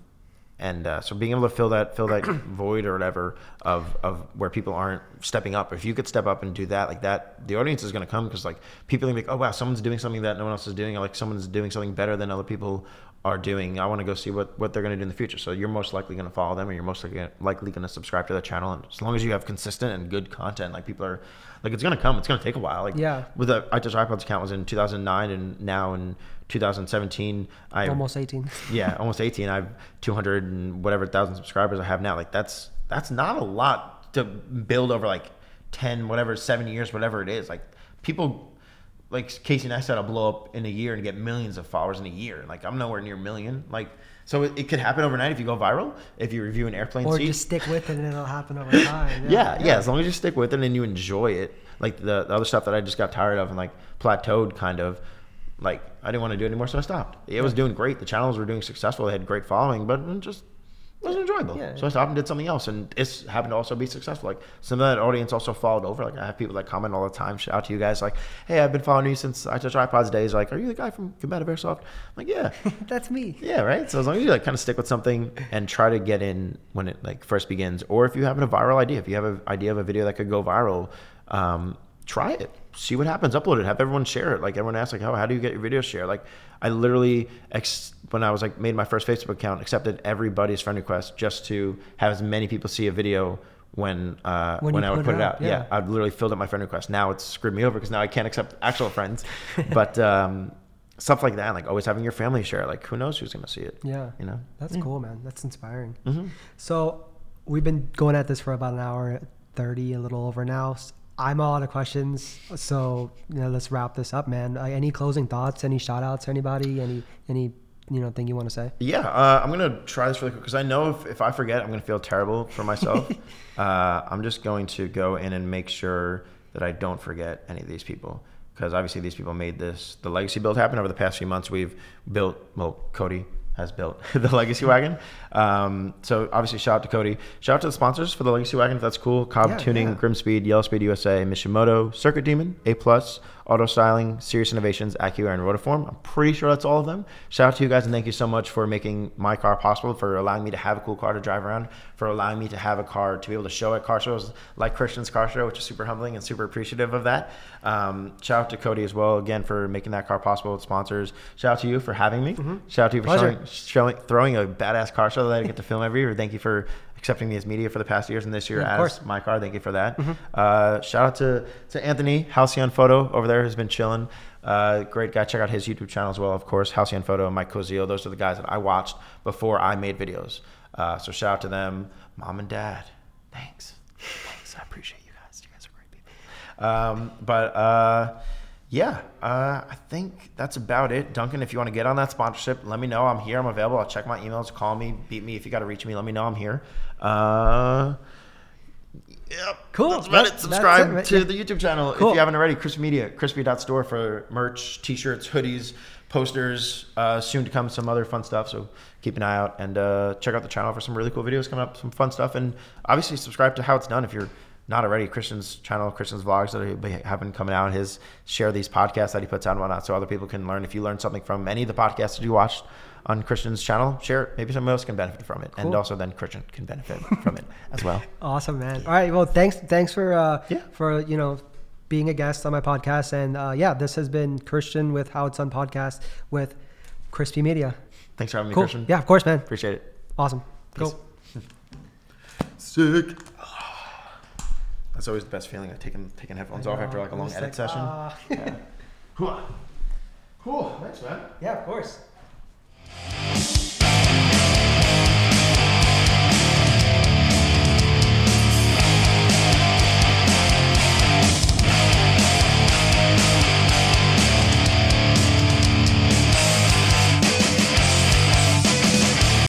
and uh, so being able to fill that fill that void or whatever of of where people aren't stepping up. If you could step up and do that, like that, the audience is going to come because like people are gonna be like, oh wow, someone's doing something that no one else is doing, or like someone's doing something better than other people are doing. I want to go see what what they're going to do in the future. So you're most likely going to follow them, or you're most likely likely going to subscribe to their channel. And as long as you have consistent and good content, like people are like, it's going to come. It's going to take a while. Like Yeah. with the I Touch iPods account was in 2009, and now in 2017, I Almost 18. yeah, almost 18. I have 200 and whatever thousand subscribers I have now. Like that's that's not a lot to build over like 10, whatever, seven years, whatever it is. Like people, like Casey and I said, I'll blow up in a year and get millions of followers in a year. Like I'm nowhere near a million. Like so it, it could happen overnight if you go viral. If you review an airplane or seat, just stick with it and it'll happen over time. yeah, yeah, As long as you stick with it and you enjoy it, like the, the other stuff that I just got tired of and like plateaued, kind of, like I didn't want to do it anymore, so I stopped. It was doing great. The channels were doing successful. They had great following, but it just wasn't enjoyable. Yeah. So I stopped and did something else, and it's happened to also be successful. Like some of that audience also followed over. Like I have people that comment all the time. Shout out to you guys. Like, hey, I've been following you since I touch iPods days. Like, are you the guy from Combative Airsoft? I'm like, yeah. That's me. Yeah, right. So as long as you like kind of stick with something and try to get in when it like first begins, or if you have a viral idea, if you have an idea of a video that could go viral, um, try it, see what happens, upload it, have everyone share it. Like everyone asks, like, how, how do you get your video shared? Like, I literally, ex- when I was like made my first Facebook account, accepted everybody's friend request just to have as many people see a video when uh, When when, I would put put it it out, out. yeah. Yeah. I've literally filled up my friend request. Now it's screwed me over because now I can't accept actual friends. but um, stuff like that, like always having your family share, like who knows who's gonna see it? Yeah. You know. That's cool, man. That's inspiring. hmm So we've been going at this for about an hour thirty, a little over now. I'm all out of questions, so you know, let's wrap this up, man. Uh, any closing thoughts? Any shout outs? To anybody? Any any you know thing you want to say? Yeah, uh, I'm gonna try this really quick because I know if, if I forget, I'm gonna feel terrible for myself. uh, I'm just going to go in and make sure that I don't forget any of these people because obviously these people made this the legacy build happen over the past few months. We've built well, Cody has built the legacy wagon. Um, so obviously shout out to Cody. Shout out to the sponsors for the legacy wagon if that's cool. Cobb Yeah, Tuning, yeah. GrimmSpeed, Yellow Speed USA, Mishimoto, Circuit Demon, A Plus, Auto Styling, Serious Innovations, AccuAir, and Rotiform. I'm pretty sure that's all of them. Shout out to you guys and thank you so much for making my car possible, for allowing me to have a cool car to drive around, for allowing me to have a car to be able to show at car shows like Christian's Car Show, which is super humbling and super appreciative of that. Um, shout out to Cody as well, again, for making that car possible with sponsors. Shout out to you for having me. Shout out to you for showing, showing, throwing a badass car show that I get to film every year. Thank you for accepting me as media for the past years and this year Yeah, of as course. my car. Thank you for that. Uh, shout out to, to Anthony Halcyon Photo over there who's been chilling. Uh, great guy. Check out his YouTube channel as well, of course. Halcyon Photo and Mike Cozio. Those are the guys that I watched before I made videos. Uh, so shout out to them, mom and dad. Thanks. Thanks. I appreciate you guys. You guys are great people. Um, but uh, yeah, uh, I think that's about it. Duncan, if you want to get on that sponsorship, let me know. I'm here. I'm available. I'll check my emails. Call me. Beat me. If you got to reach me, let me know. I'm here. Uh, Yep. Cool. That's about Yep, it. Subscribe it, right? to Yeah. the YouTube channel Cool. if you haven't already. Crispy Media, crispy.store for merch, t-shirts, hoodies, posters. Uh, soon to come, some other fun stuff. So keep an eye out and uh, check out the channel for some really cool videos coming up, some fun stuff, and obviously subscribe to How It's Done if you're not already. Christian's channel, Christian's vlogs that have been coming out. His share these podcasts that he puts out and whatnot, so other people can learn. If you learn something from any of the podcasts that you watched on Christian's channel, share it. Maybe someone else can benefit from it, and also then Christian can benefit from it as well. Awesome, man. All right. Well, thanks. Thanks for uh, Yeah. for you know being a guest on my podcast. And uh, yeah, this has been Christian with How It's Done podcast with Crispy Media. Thanks for having me, Cool. Christian. Yeah, of course, man. Appreciate it. Awesome. Peace. Cool. Sick. It's always the best feeling. Like taking taking headphones off after like a long edit like, session. Uh... yeah. cool. Cool. Thanks, man. Yeah, of course.